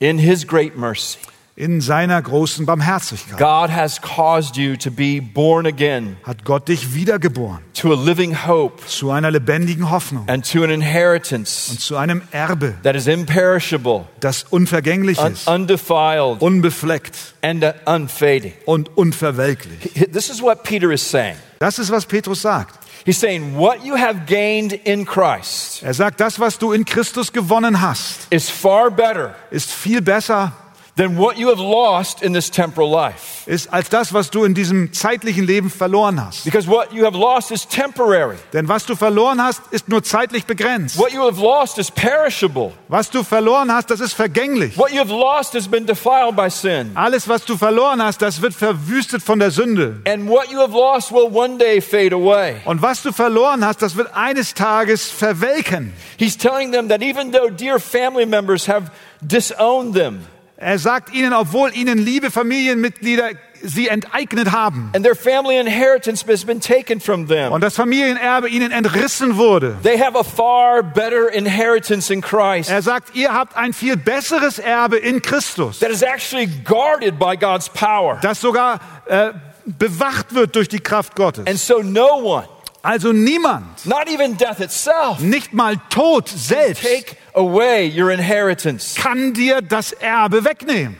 in his great mercy. In seiner großen Barmherzigkeit God has caused you to be born again hat Gott dich wiedergeboren to a living hope zu einer lebendigen Hoffnung and to an inheritance und zu einem Erbe, that is imperishable, das unvergänglich un- ist, undefiled, unbefleckt and uh, unfading. und unverwelklich. This is what Peter is saying. Das ist, was Petrus sagt. He's saying, What you have gained in Christ Er sagt, das, was du in Christus gewonnen hast, is far better ist viel besser, than what you have lost in this temporal life. ist als das, was du in diesem zeitlichen Leben verloren hast. Because what you have lost is temporary. Denn was du verloren hast, ist nur zeitlich begrenzt. What you have lost is perishable. Was du verloren hast, das ist vergänglich. What you have lost has been defiled by sin. Alles, was du verloren hast, das wird verwüstet von der Sünde. And what you have lost will one day fade away. Und was du verloren hast, das wird eines Tages verwelken. He's telling them that even though dear family members have disowned them Er sagt ihnen, obwohl ihnen liebe Familienmitglieder sie enteignet haben and their family inheritance has been taken from them, und das Familienerbe ihnen entrissen wurde. they have a far better inheritance in Christ Er sagt, ihr habt ein viel besseres Erbe in Christus, that is actually guarded by God's power. das sogar äh, bewacht wird durch die Kraft Gottes. And so no one, Also niemand, not even death itself, nicht mal Tod selbst, take away your inheritance. kann dir das Erbe wegnehmen.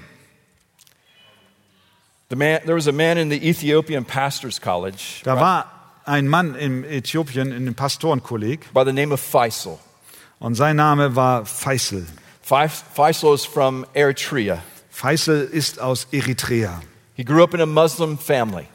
The man, there was a man in the Ethiopian Pastors College Da war ein Mann in Äthiopien in dem Pastorenkolleg by the name of Faisal. und sein Name war Faisal. Fais- Faisal is from Eritrea. Faisal ist aus Eritrea. He grew up in a Muslim family.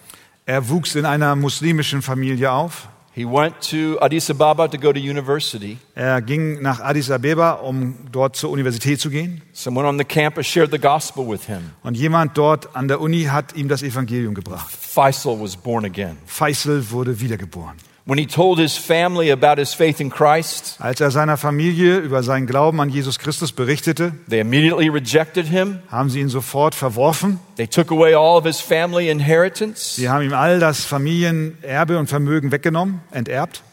Er wuchs in einer muslimischen Familie auf. He went to Addis Ababa to go to university. Er ging nach Addis Abeba, um dort zur Universität zu gehen. Someone on the campus shared the gospel with him. Und jemand dort an der Uni hat ihm das Evangelium gebracht. Faisal was born again. Faisal wurde wiedergeboren. When he told his family about his faith in Christ, Als er seiner Familie über seinen Glauben an Jesus Christus berichtete, they immediately rejected him. haben sie ihn sofort verworfen. They took away all of his family inheritance. Sie haben ihm all das Familienerbe und Vermögen weggenommen, enterbt.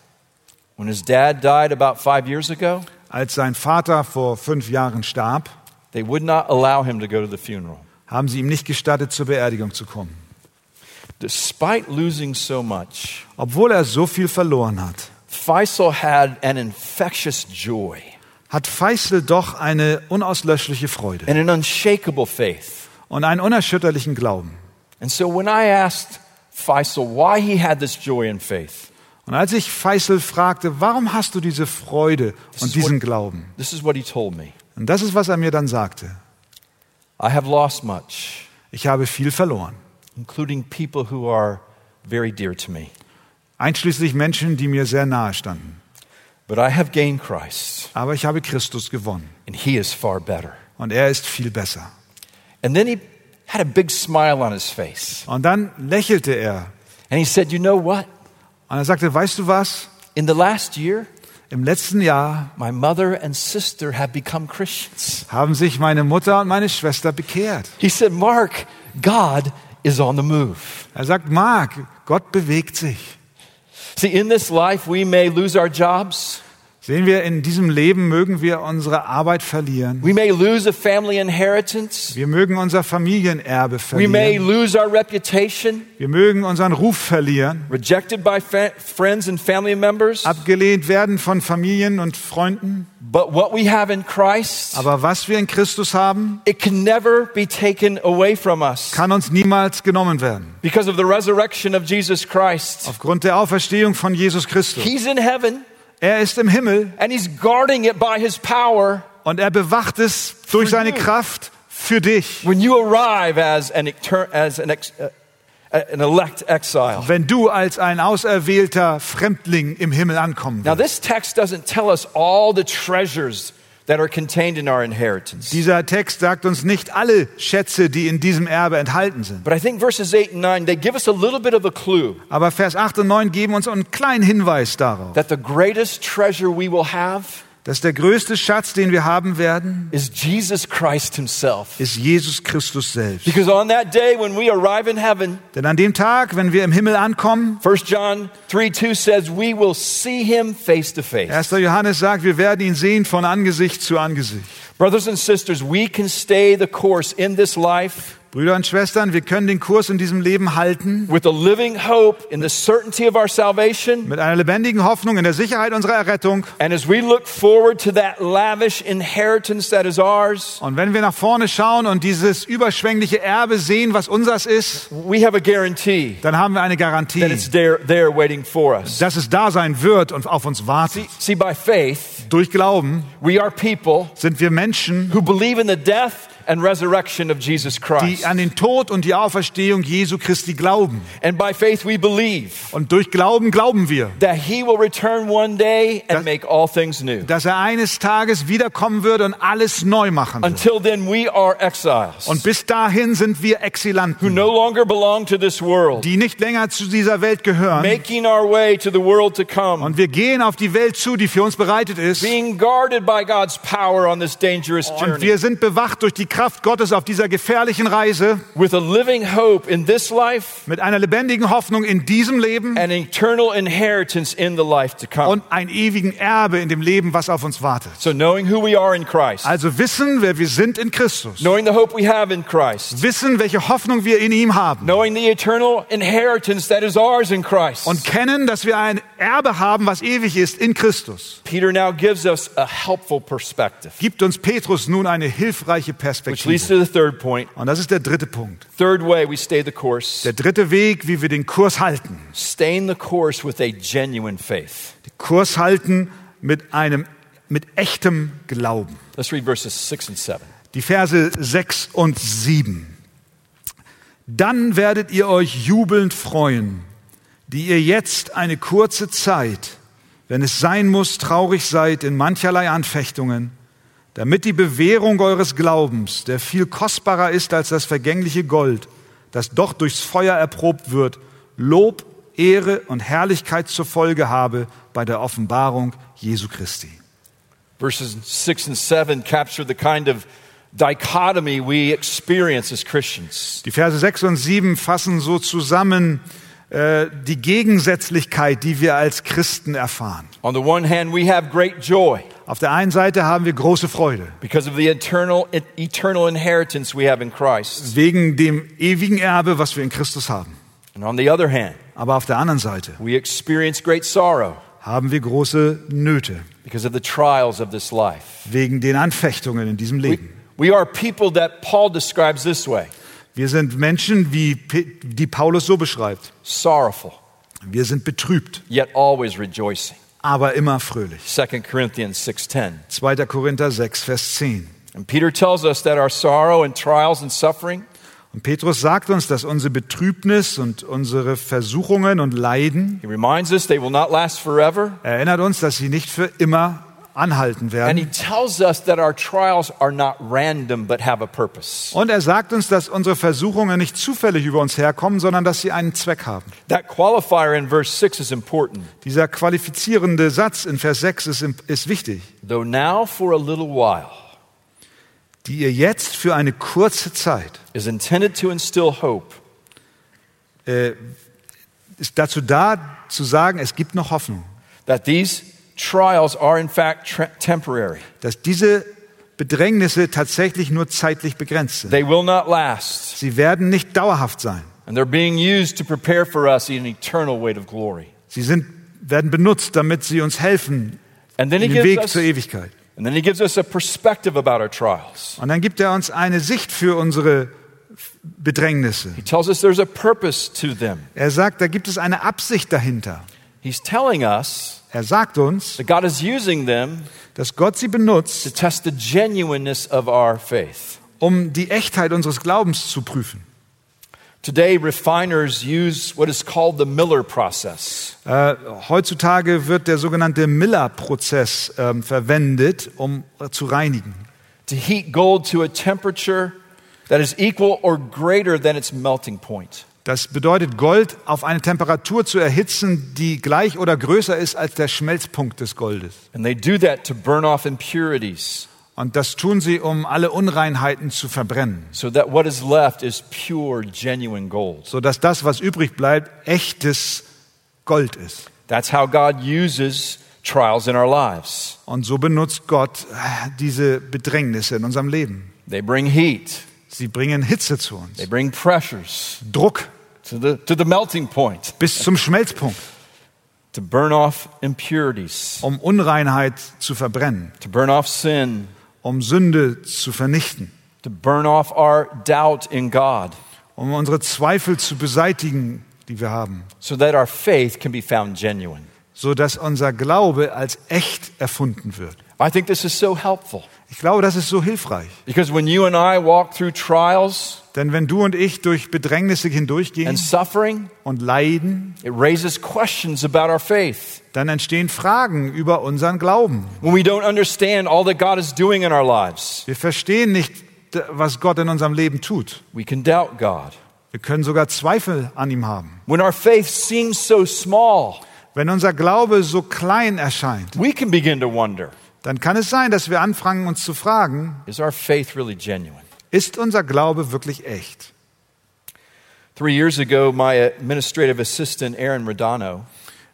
When his dad died about five years ago, Als sein Vater vor fünf Jahren starb, they would not allow him to go to the funeral. haben sie ihm nicht gestattet, zur Beerdigung zu kommen. Despite losing so much, Obwohl er so viel verloren hat, Faisal had an infectious joy hat Faisal doch eine unauslöschliche Freude and an unshakable faith. und einen unerschütterlichen Glauben. And so when I asked Faisal why he had this joy and faith, Und als ich Faisal fragte, warum hast du diese Freude und diesen what- Glauben? this is what he told me. Und das ist, was er mir dann sagte. I have lost much, Ich habe viel verloren, including people who are very dear to me. einschließlich Menschen, die mir sehr nahe standen. But I have gained Christ, Aber ich habe Christus gewonnen and he is far better. und er ist viel besser. And then he had a big smile on his face. Und dann lächelte er And he said, You know what? und er sagte, weißt du was? In the last year, Im letzten Jahr my mother and sister have become Christians. haben sich meine Mutter und meine Schwester bekehrt. He said, Mark, God is on the move. Er sagt, Mark, Gott bewegt sich. See, in this life, we may lose our jobs. Sehen wir, in diesem Leben mögen wir unsere Arbeit verlieren. We may lose a family inheritance. Wir mögen unser Familienerbe We may verlieren. lose our reputation, Wir mögen unseren Ruf verlieren. rejected by friends and family members. Abgelehnt werden von Familien und Freunden. But what we have in Christ, Aber was wir in Christus haben, it can never be taken away from us kann uns niemals genommen werden. because of the resurrection of Jesus Christ. Aufgrund der Auferstehung von Jesus Christus. He's in heaven Er ist im Himmel and he's guarding it by his power und er bewacht es durch seine. Kraft für dich. when you arrive as an, as an, ex- uh, an elect exile. Wenn du als ein auserwählter Fremdling im Himmel ankommen Now, wirst. this text doesn't tell us all the treasures Dieser Text sagt uns nicht alle Schätze, die in diesem Erbe enthalten sind. But I think verses 8 and 9, they give us a little bit of a clue Aber Vers 8 und 9 geben uns einen kleinen Hinweis darauf, that the greatest treasure we will have dass der größte Schatz, den wir haben werden, is Jesus Christ himself. ist Jesus Christus selbst. Because on that day when we arrive in heaven, Denn an dem Tag, wenn wir im Himmel ankommen, 1 John 3 2 says, we will see him face to face. 1. Johannes sagt, wir werden ihn sehen von Angesicht zu Angesicht. Brothers and sisters, we can stay the course in this life Brüder und Schwestern, wir können den Kurs in diesem Leben halten with a living hope in the certainty of our salvation. mit einer lebendigen Hoffnung in der Sicherheit unserer Errettung. And as we look forward to that lavish inheritance that is ours, Und wenn wir nach vorne schauen und dieses überschwängliche Erbe sehen, was unseres ist, we have a guarantee dann haben wir eine that Garantie, it's there, there waiting for us. dass es da sein wird und auf uns wartet. See, by faith, Durch Glauben we are people sind wir Menschen, who believe in the death and resurrection of Jesus die Christ. an den Tod und die Auferstehung Jesu Christi glauben. And by faith, we believe Und durch Glauben glauben wir, that He will return one day and Das- make all things new. dass er eines Tages wiederkommen wird und alles neu machen wird. Until then, we are exiles Und bis dahin sind wir who Exilanten, no longer belong to this world, die nicht länger zu dieser Welt gehören. making our way to the world to come, Und wir gehen auf die Welt zu, die für uns bereitet ist. being guarded by God's power on this dangerous Und journey. wir sind bewacht durch die Kraft Gottes auf dieser gefährlichen Reise with a living hope in this life mit einer lebendigen Hoffnung in diesem Leben inheritance in the life to come. und ein ewigen Erbe in dem Leben, was auf uns wartet. So, knowing who we are in Christ, Also wissen, wer wir sind in Christus. knowing the hope we have in Christ, Wissen, welche Hoffnung wir in ihm haben. knowing the eternal inheritance that is ours in Christ. Und kennen, dass wir ein Erbe haben, was ewig ist in Christus. Peter now gives us a helpful perspective, Gibt uns Petrus nun eine hilfreiche leads Perspektive. to the third point. Und das ist der dritte Punkt. Third way we stay the course. Der dritte Weg, wie wir den Kurs halten. Staying the course with a genuine faith. Den Kurs halten mit einem, mit echtem Glauben. Let's read verses 6 and 7. Die Verse 6 und 7. Dann werdet ihr euch jubelnd freuen, die ihr jetzt eine kurze Zeit, wenn es sein muss, traurig seid in mancherlei Anfechtungen, damit die Bewährung eures Glaubens, der viel kostbarer ist als das vergängliche Gold, das doch durchs Feuer erprobt wird, Lob, Ehre und Herrlichkeit zur Folge habe bei der Offenbarung Jesu Christi. Verses 6 and 7 capture the kind of dichotomy we experience as Christians. Die Verse 6 und 7 fassen so zusammen äh, die Gegensätzlichkeit, die wir als Christen erfahren. On the one hand, we have great joy Auf der einen Seite haben wir große Freude because of the eternal, eternal inheritance we have in Christ. wegen dem ewigen Erbe, was wir in Christus haben. And on the other hand, Aber auf der anderen Seite we experience great sorrow haben wir große Nöte because of the trials of this life. wegen den Anfechtungen in diesem We, Leben. we are people that Paul describes this way Wir sind Menschen, wie die Paulus so beschreibt. sorrowful, Wir sind betrübt, yet always rejoicing. aber immer fröhlich. 2 Corinthians 6:10. 2. Korinther 6, Vers 10. And Peter tells us that our sorrow and trials and suffering Und Petrus sagt uns, dass unsere Betrübnis und unsere Versuchungen und Leiden us they will not last forever. erinnert uns, dass sie nicht für immer anhalten And he werden. tells us that our trials are not random but have a purpose. Und er sagt uns, dass unsere Versuchungen nicht zufällig über uns herkommen, sondern dass sie einen Zweck haben. That qualifier in verse 6 is important. Dieser qualifizierende Satz in Vers 6 ist, ist wichtig. Though now for a little while Die ihr jetzt für eine kurze Zeit is intended to instill hope, äh, ist dazu da, zu sagen, es gibt noch Hoffnung. that these trials are in fact temporary. Dass diese Bedrängnisse tatsächlich nur zeitlich begrenzt sind. They will not last. Sie werden nicht dauerhaft sein. And they're being used to prepare for us an eternal weight of glory. Sie sind, werden benutzt, damit sie uns helfen And then he in den Weg us, zur Ewigkeit. and then he gives us a perspective about our trials. Und dann gibt er uns eine Sicht für unsere Bedrängnisse. He tells us there's a purpose to them. Er sagt, da gibt es eine Absicht dahinter. He's telling us Er sagt uns, that God is using them dass Gott sie to benutzt, test the genuineness of our faith. um die Echtheit unseres Glaubens zu prüfen. Today, refiners use what is called the Miller process. Äh, heutzutage wird der sogenannte Miller-Prozess ähm, verwendet, um äh, zu reinigen. to heat gold to a temperature that is equal or greater than its melting point. Das bedeutet, Gold auf eine Temperatur zu erhitzen, die gleich oder größer ist als der Schmelzpunkt des Goldes. And they do that to burn off impurities Und das tun sie, um alle Unreinheiten zu verbrennen, so that what is left is pure, genuine gold. sodass das, was übrig bleibt, echtes Gold ist. That's how God uses trials in our lives. Und so benutzt Gott äh, diese Bedrängnisse in unserem Leben. They bring heat, Sie bringen Hitze zu uns, they bring pressures Druck to the, to the melting point bis zum Schmelzpunkt, to burn off impurities, um Unreinheit zu verbrennen, to burn off sin, um Sünde zu vernichten, to burn off our doubt in God, um unsere Zweifel zu beseitigen, die wir haben, so that our faith can be found genuine. so dass unser Glaube als echt erfunden wird. I think this is so helpful. Ich glaube, das ist so hilfreich. Because when you and I walk through trials Denn wenn du und ich durch Bedrängnisse hindurchgehen and suffering, und leiden, it raises questions about our faith. dann entstehen Fragen über unseren Glauben. When we don't understand all that God is doing in our lives, Wir verstehen nicht, was Gott in unserem Leben tut. we can doubt God. Wir können sogar Zweifel an ihm haben. When our faith seems so small, Wenn unser Glaube so klein erscheint, we can begin to wonder dann kann es sein, dass wir anfangen, uns zu fragen, really ist unser Glaube wirklich echt? Three years ago, my administrative assistant, Aaron Rodano,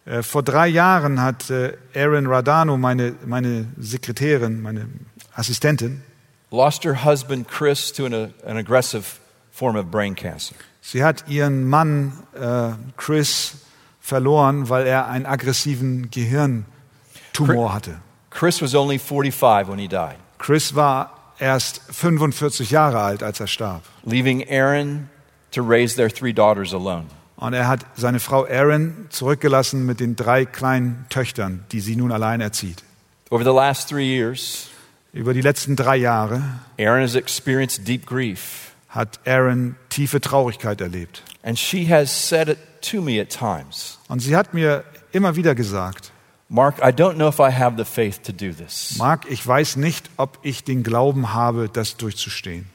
Äh, Vor drei Jahren hat äh, Erin Radano, meine, meine Sekretärin, meine Assistentin, lost her husband, Chris, to an, an aggressive form of brain cancer. sie hat ihren Mann äh, Chris verloren, weil er einen aggressiven Gehirntumor hatte. Chris was only 45 when he died, Chris war erst 45 Jahre alt, als er starb. leaving Aaron to raise their three daughters alone. Und er hat seine Frau Erin zurückgelassen mit den drei kleinen Töchtern, die sie nun allein erzieht. Over the last three years, Über die letzten drei Jahre Aaron has experienced deep grief, hat Aaron tiefe Traurigkeit erlebt. and she has said it to me at times Und sie hat mir immer wieder gesagt, Mark, I don't know if I have the faith to do this, Mark, ich weiß nicht, ob ich den Glauben habe, das durchzustehen.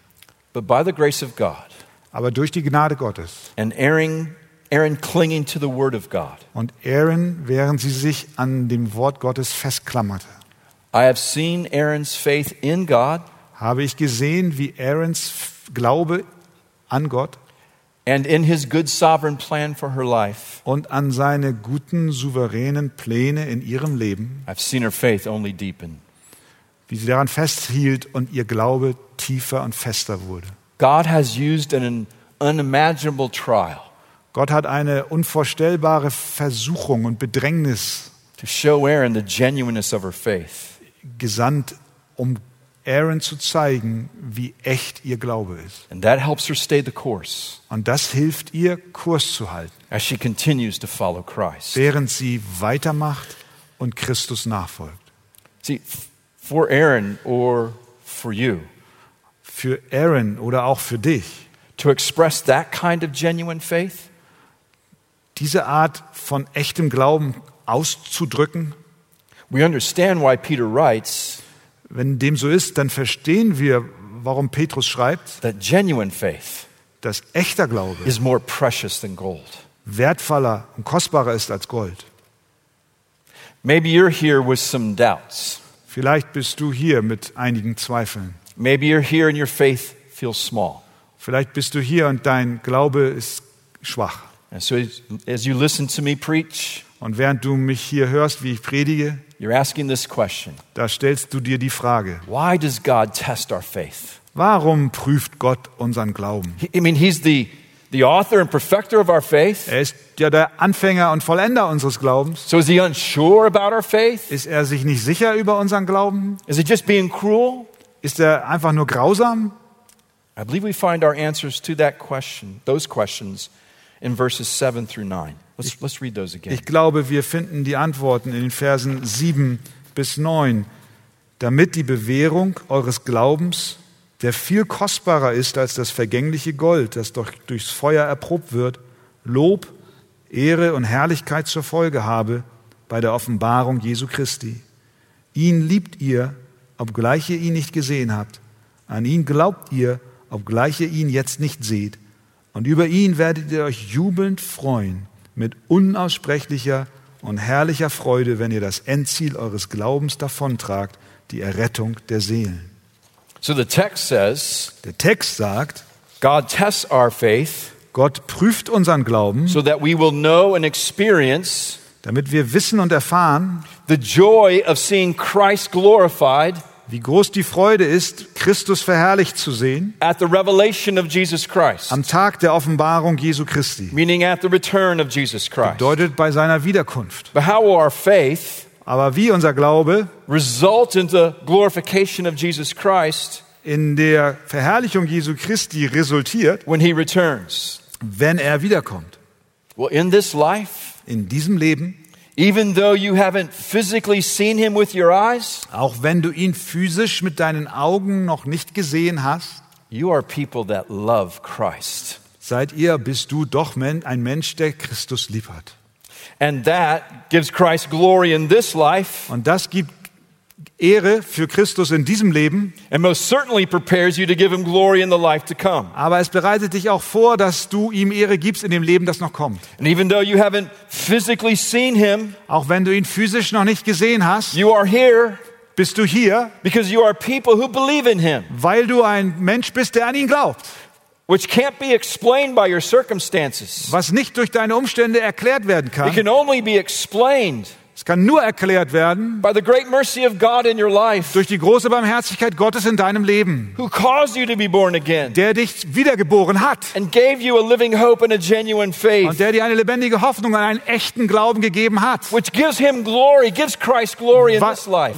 but by the grace of God Aber durch die Gnade Gottes and Aaron, Aaron clinging to the Word of God, und Aaron, während sie sich an dem Wort Gottes festklammerte, I have seen Aaron's faith in God habe ich gesehen, wie Aarons Glaube an Gott and in His good sovereign plan for her life. und an seine guten, souveränen Pläne in ihrem Leben, I've seen her faith only deepen. wie sie daran festhielt und ihr Glaube tiefer und fester wurde. God has used an unimaginable trial Gott hat eine unvorstellbare Versuchung und Bedrängnis to show Aaron the genuineness of her faith. gesandt, um Aaron zu zeigen, wie echt ihr Glaube ist. And that helps her stay the course Und das hilft ihr, Kurs zu halten, as she continues to follow Christ. während sie weitermacht und Christus nachfolgt. See, for Aaron or for you, Für Aaron oder auch für dich, to express that kind of genuine faith, diese Art von echtem Glauben auszudrücken, we understand why Peter writes wenn dem so ist, dann verstehen wir, warum Petrus schreibt, that genuine faith dass echter Glaube is more precious than gold. wertvoller und kostbarer ist als Gold. Maybe you're here with some doubts. Vielleicht bist du hier mit einigen Zweifeln. Maybe you're here and your faith feels small. Vielleicht bist du hier und dein Glaube ist schwach. And so as, you listen to me preach, Und während du mich hier hörst, wie ich predige, you're asking this question da stellst du dir die Frage, Why does God test our faith? warum prüft Gott unseren Glauben? I mean, He's the, the author and perfecter of our faith. Er ist ja der Anfänger und Vollender unseres Glaubens. So is He unsure about our faith? Ist er sich nicht sicher über unseren Glauben? Is He just being cruel? Ist er einfach nur grausam? I believe we find our answers to that question, those questions, in verses 7 through 9. Ich glaube, wir finden die Antworten in den Versen 7 bis 9, damit die Bewährung eures Glaubens, der viel kostbarer ist als das vergängliche Gold, das durchs Feuer erprobt wird, Lob, Ehre und Herrlichkeit zur Folge habe bei der Offenbarung Jesu Christi. Ihn liebt ihr, obgleich ihr ihn nicht gesehen habt. An ihn glaubt ihr, obgleich ihr ihn jetzt nicht seht. Und über ihn werdet ihr euch jubelnd freuen, mit unaussprechlicher und herrlicher Freude, wenn ihr das Endziel eures Glaubens davontragt, die Errettung der Seelen. So the text says Der Text sagt, God tests our faith Gott prüft unseren Glauben, so that we will know and experience damit wir wissen und erfahren, the joy of seeing Christ glorified wie groß die Freude ist, Christus verherrlicht zu sehen at the revelation of Jesus Christ, am Tag der Offenbarung Jesu Christi. meaning at the return of Jesus Christ. Bedeutet bei seiner Wiederkunft. But how will our faith Aber wie unser Glaube result in the glorification of Jesus Christ in der Verherrlichung Jesu Christi resultiert, when he returns? wenn er wiederkommt. Well, in this life, In diesem Leben, even though you haven't physically seen him with your eyes, auch wenn du ihn physisch mit deinen Augen noch nicht gesehen hast, you are people that love Christ. seid ihr, bist du doch ein Mensch, der Christus lieb hat. And that gives Christ glory in this life Und das gibt Ehre für Christus in diesem Leben, and most certainly prepares you to give him glory in the life to come. aber es bereitet dich auch vor, dass du ihm Ehre gibst in dem Leben, das noch kommt. And even though you haven't physically seen him, Auch wenn du ihn physisch noch nicht gesehen hast, you are here bist du hier, because you are people who believe in him, weil du ein Mensch bist, der an ihn glaubt. which can't be explained by your circumstances. Was nicht durch deine Umstände erklärt werden It kann. can only be explained Es kann nur erklärt werden by the great mercy of God in your life, durch die große Barmherzigkeit Gottes in deinem Leben, again der dich wiedergeboren hat und der dir eine lebendige Hoffnung und einen echten Glauben gegeben hat. glory,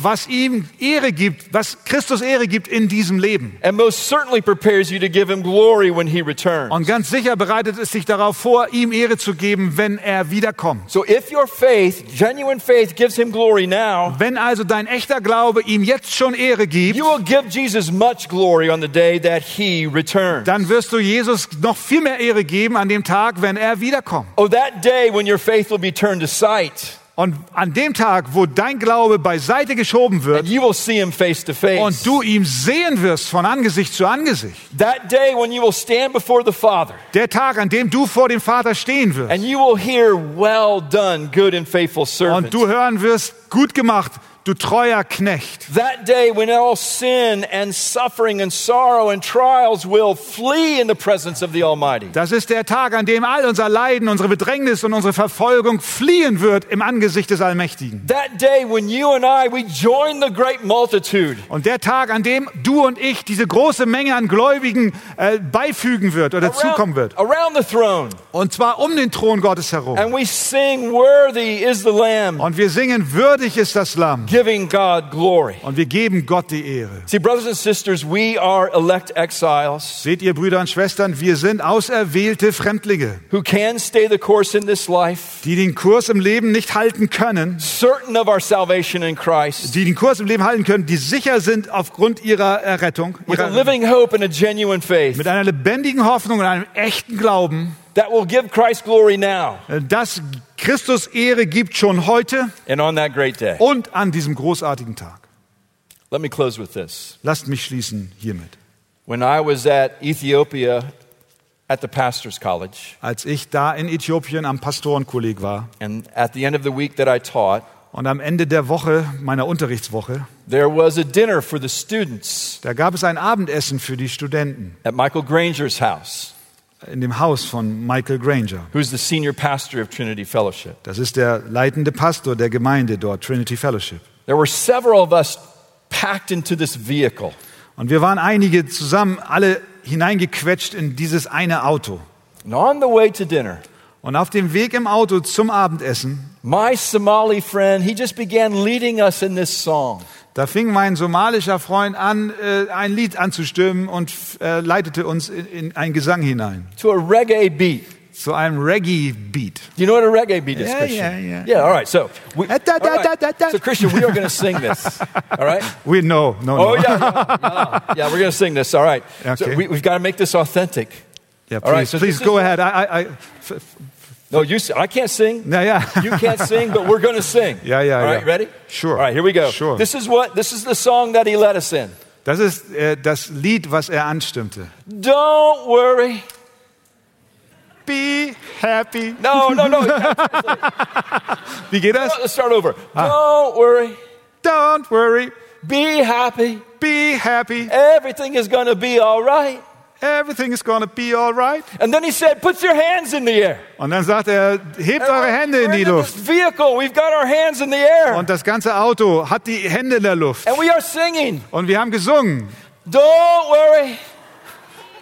Was, ihm Ehre gibt, was Christus Ehre gibt in diesem Leben. and most certainly prepares you to give him glory when he returns. Und ganz sicher bereitet es sich darauf vor, ihm Ehre zu geben, wenn er wiederkommt. So if your faith, genuine faith faith gives him glory now, Wenn also dein echter Glaube ihm jetzt schon Ehre gibt, you will give Jesus much glory on the day that he returns. dann wirst du Jesus noch viel mehr Ehre geben an dem Tag, wenn er wiederkommt. Oh, that day when your faith will be turned to sight Und an dem Tag, wo dein Glaube beiseite geschoben wird and you will see him face to face. und du ihm sehen wirst von Angesicht zu Angesicht, Father der Tag, an dem du vor dem Vater stehen wirst and you will hear, Well done, good and faithful servant. und du hören wirst, gut gemacht, du treuer Knecht. That day when all sin and suffering and sorrow and trials will flee in the presence of the Almighty. Das ist der Tag, an dem all unser Leiden, unsere Bedrängnis und unsere Verfolgung fliehen wird im Angesicht des Allmächtigen. That day when you and I, we join the great multitude Und der Tag, an dem du und ich diese große Menge an Gläubigen äh, beifügen wird oder zukommen wird. around the throne Und zwar um den Thron Gottes herum. and we sing, Worthy is the Lamb, Und wir singen, würdig ist das Lamm. Giving God glory. Und wir geben Gott die Ehre. See, brothers and sisters, we are elect exiles Seht ihr, Brüder und Schwestern, wir sind auserwählte Fremdlinge, who can stay the course in this life, die den Kurs im Leben nicht halten können, certain of our salvation in Christ, die den Kurs im Leben halten können, die sicher sind aufgrund ihrer Errettung, with a ihrer, living hope and a genuine faith mit einer lebendigen Hoffnung und einem echten Glauben, that will give Christ glory now äh, dass Christus Ehre gibt schon heute and on that great day. und an diesem großartigen Tag. Let me close with this. Lasst mich schließen hiermit. When I was at Ethiopia at the pastor's college, Als ich da in Äthiopien am Pastorenkolleg war and at the end of the week that I taught, und am Ende der Woche, meiner Unterrichtswoche, there was a dinner for the students da gab es ein Abendessen für die Studenten at Michael Granger's house, in dem Haus von Michael Granger. who's the senior pastor of Trinity Fellowship. Das ist der leitende Pastor der Gemeinde dort, Trinity Fellowship. There were several of us packed into this vehicle. Und wir waren einige zusammen, alle hineingequetscht in dieses eine Auto. And on the way to dinner, Und auf dem Weg im Auto zum Abendessen, my Somali friend, he just began leading us in this song. Da fing mein somalischer Freund an, äh, ein Lied anzustimmen und äh, leitete uns in, in einen Gesang hinein. To a reggae beat. Zu einem Reggae-Beat. Do you know what a reggae beat is, Yeah, Christian? yeah, yeah. Yeah, all right. So, we, all right. so Christian, we are going to sing this. All right? We no, no, no. Oh, yeah, yeah, yeah. Yeah, we're going to sing this. All right. So Okay. we, we've got to make this authentic. Yeah, All right, please, so please go is- ahead. I, I, I, No, you. I can't sing. No, yeah. You can't sing, but we're going to sing. Yeah, yeah, All right, yeah. ready? Sure. All right, here we go. Sure. This is what. This is the song that he led us in. Das ist äh, das Lied, was er anstimmte. Don't worry. Be happy. No, no, no. Wie geht das? Let's start over. Ah. Don't worry. Don't worry. Be happy. Be happy. Everything is going to be all right. Everything is gonna be alright. And then he said, "Put your hands in the air." Und dann sagt er, hebt eure Hände in die Luft. vehicle. We've got our hands in the air, Und das ganze Auto hat die Hände in der Luft. and we are singing. Und wir haben gesungen. Don't worry.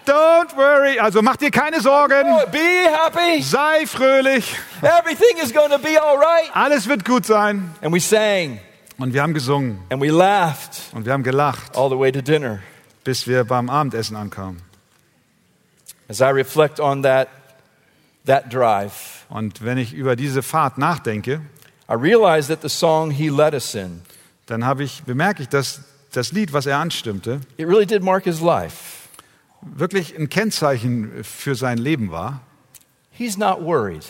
Don't worry. Also mach dir keine Sorgen. Be happy. Sei fröhlich. Everything is going to be all right. Alles wird gut sein. And we sang Und wir haben gesungen. and we laughed Und wir haben gelacht, all the way to dinner. bis wir beim Abendessen ankamen. As I reflect on that, that drive, Und wenn ich über diese Fahrt nachdenke, I realize that the song he led us in, dann habe ich, bemerke ich, dass das Lied, was er anstimmte, it really did mark his life. wirklich ein Kennzeichen für sein Leben war. He's not worried,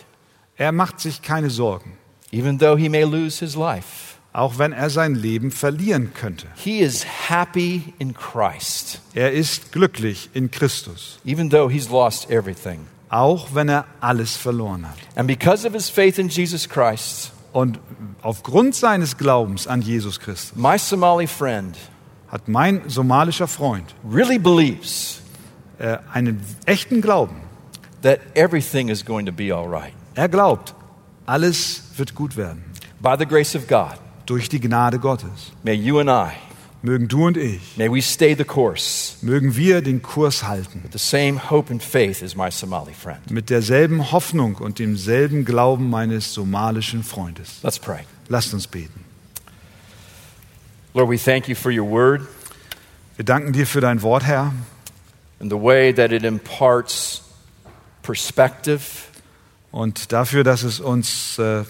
Er macht sich keine Sorgen, even though he may lose his life. Auch wenn er sein Leben verlieren könnte. He is happy in Christ, Er ist glücklich in Christus, even though he's lost everything. auch wenn er alles verloren hat. And because of his faith in Jesus Christ, Und aufgrund seines Glaubens an Jesus Christus my Somali friend hat mein somalischer Freund really believes äh, einen echten Glauben. that everything is going to be all right. Er glaubt, alles wird gut werden. By the grace of God, Durch die Gnade Gottes. may you and I, Mögen du und ich, may we stay the course mögen wir den Kurs halten. with the same hope and faith as my Somali friend. Mit derselben Hoffnung und demselben Glauben meines somalischen Freundes. Let's pray. Lasst uns beten. Lord, we thank you for your word Wir danken dir für dein Wort, Herr, and the way that it imparts perspective und dafür, dass es uns äh,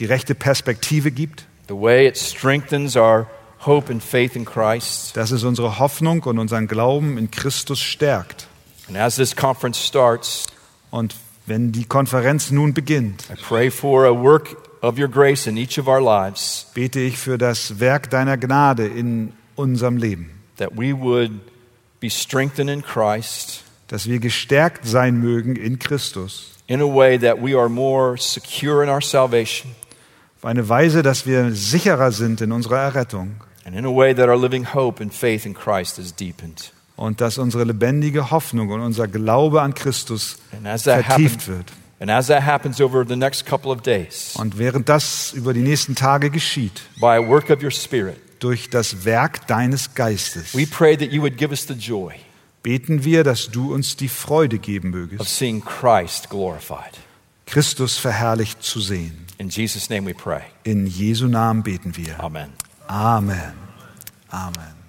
die rechte Perspektive gibt, the way it strengthens our hope and faith in Christ. dass es unsere Hoffnung und unseren Glauben in Christus stärkt. And as this conference starts, Und wenn die Konferenz nun beginnt, I pray for a work of your grace in each of our lives, bete ich für das Werk deiner Gnade in unserem Leben, that we would be strengthened in Christ. Dass wir gestärkt sein mögen in Christus, in a way that we are more secure in our salvation auf eine Weise, dass wir sicherer sind in unserer Errettung and in a way that our living hope and faith in Christ is deepened. und dass unsere lebendige Hoffnung und unser Glaube an Christus vertieft wird. and as that happens over the next couple of days, Und während das über die nächsten Tage geschieht, by a work of your Spirit, durch das Werk deines Geistes, we pray that you would give us the joy beten wir, dass du uns die Freude geben of mögest, seeing Christ glorified. Christus verherrlicht zu sehen. In Jesus' name we pray. In Jesu Namen beten wir. Amen. Amen. Amen.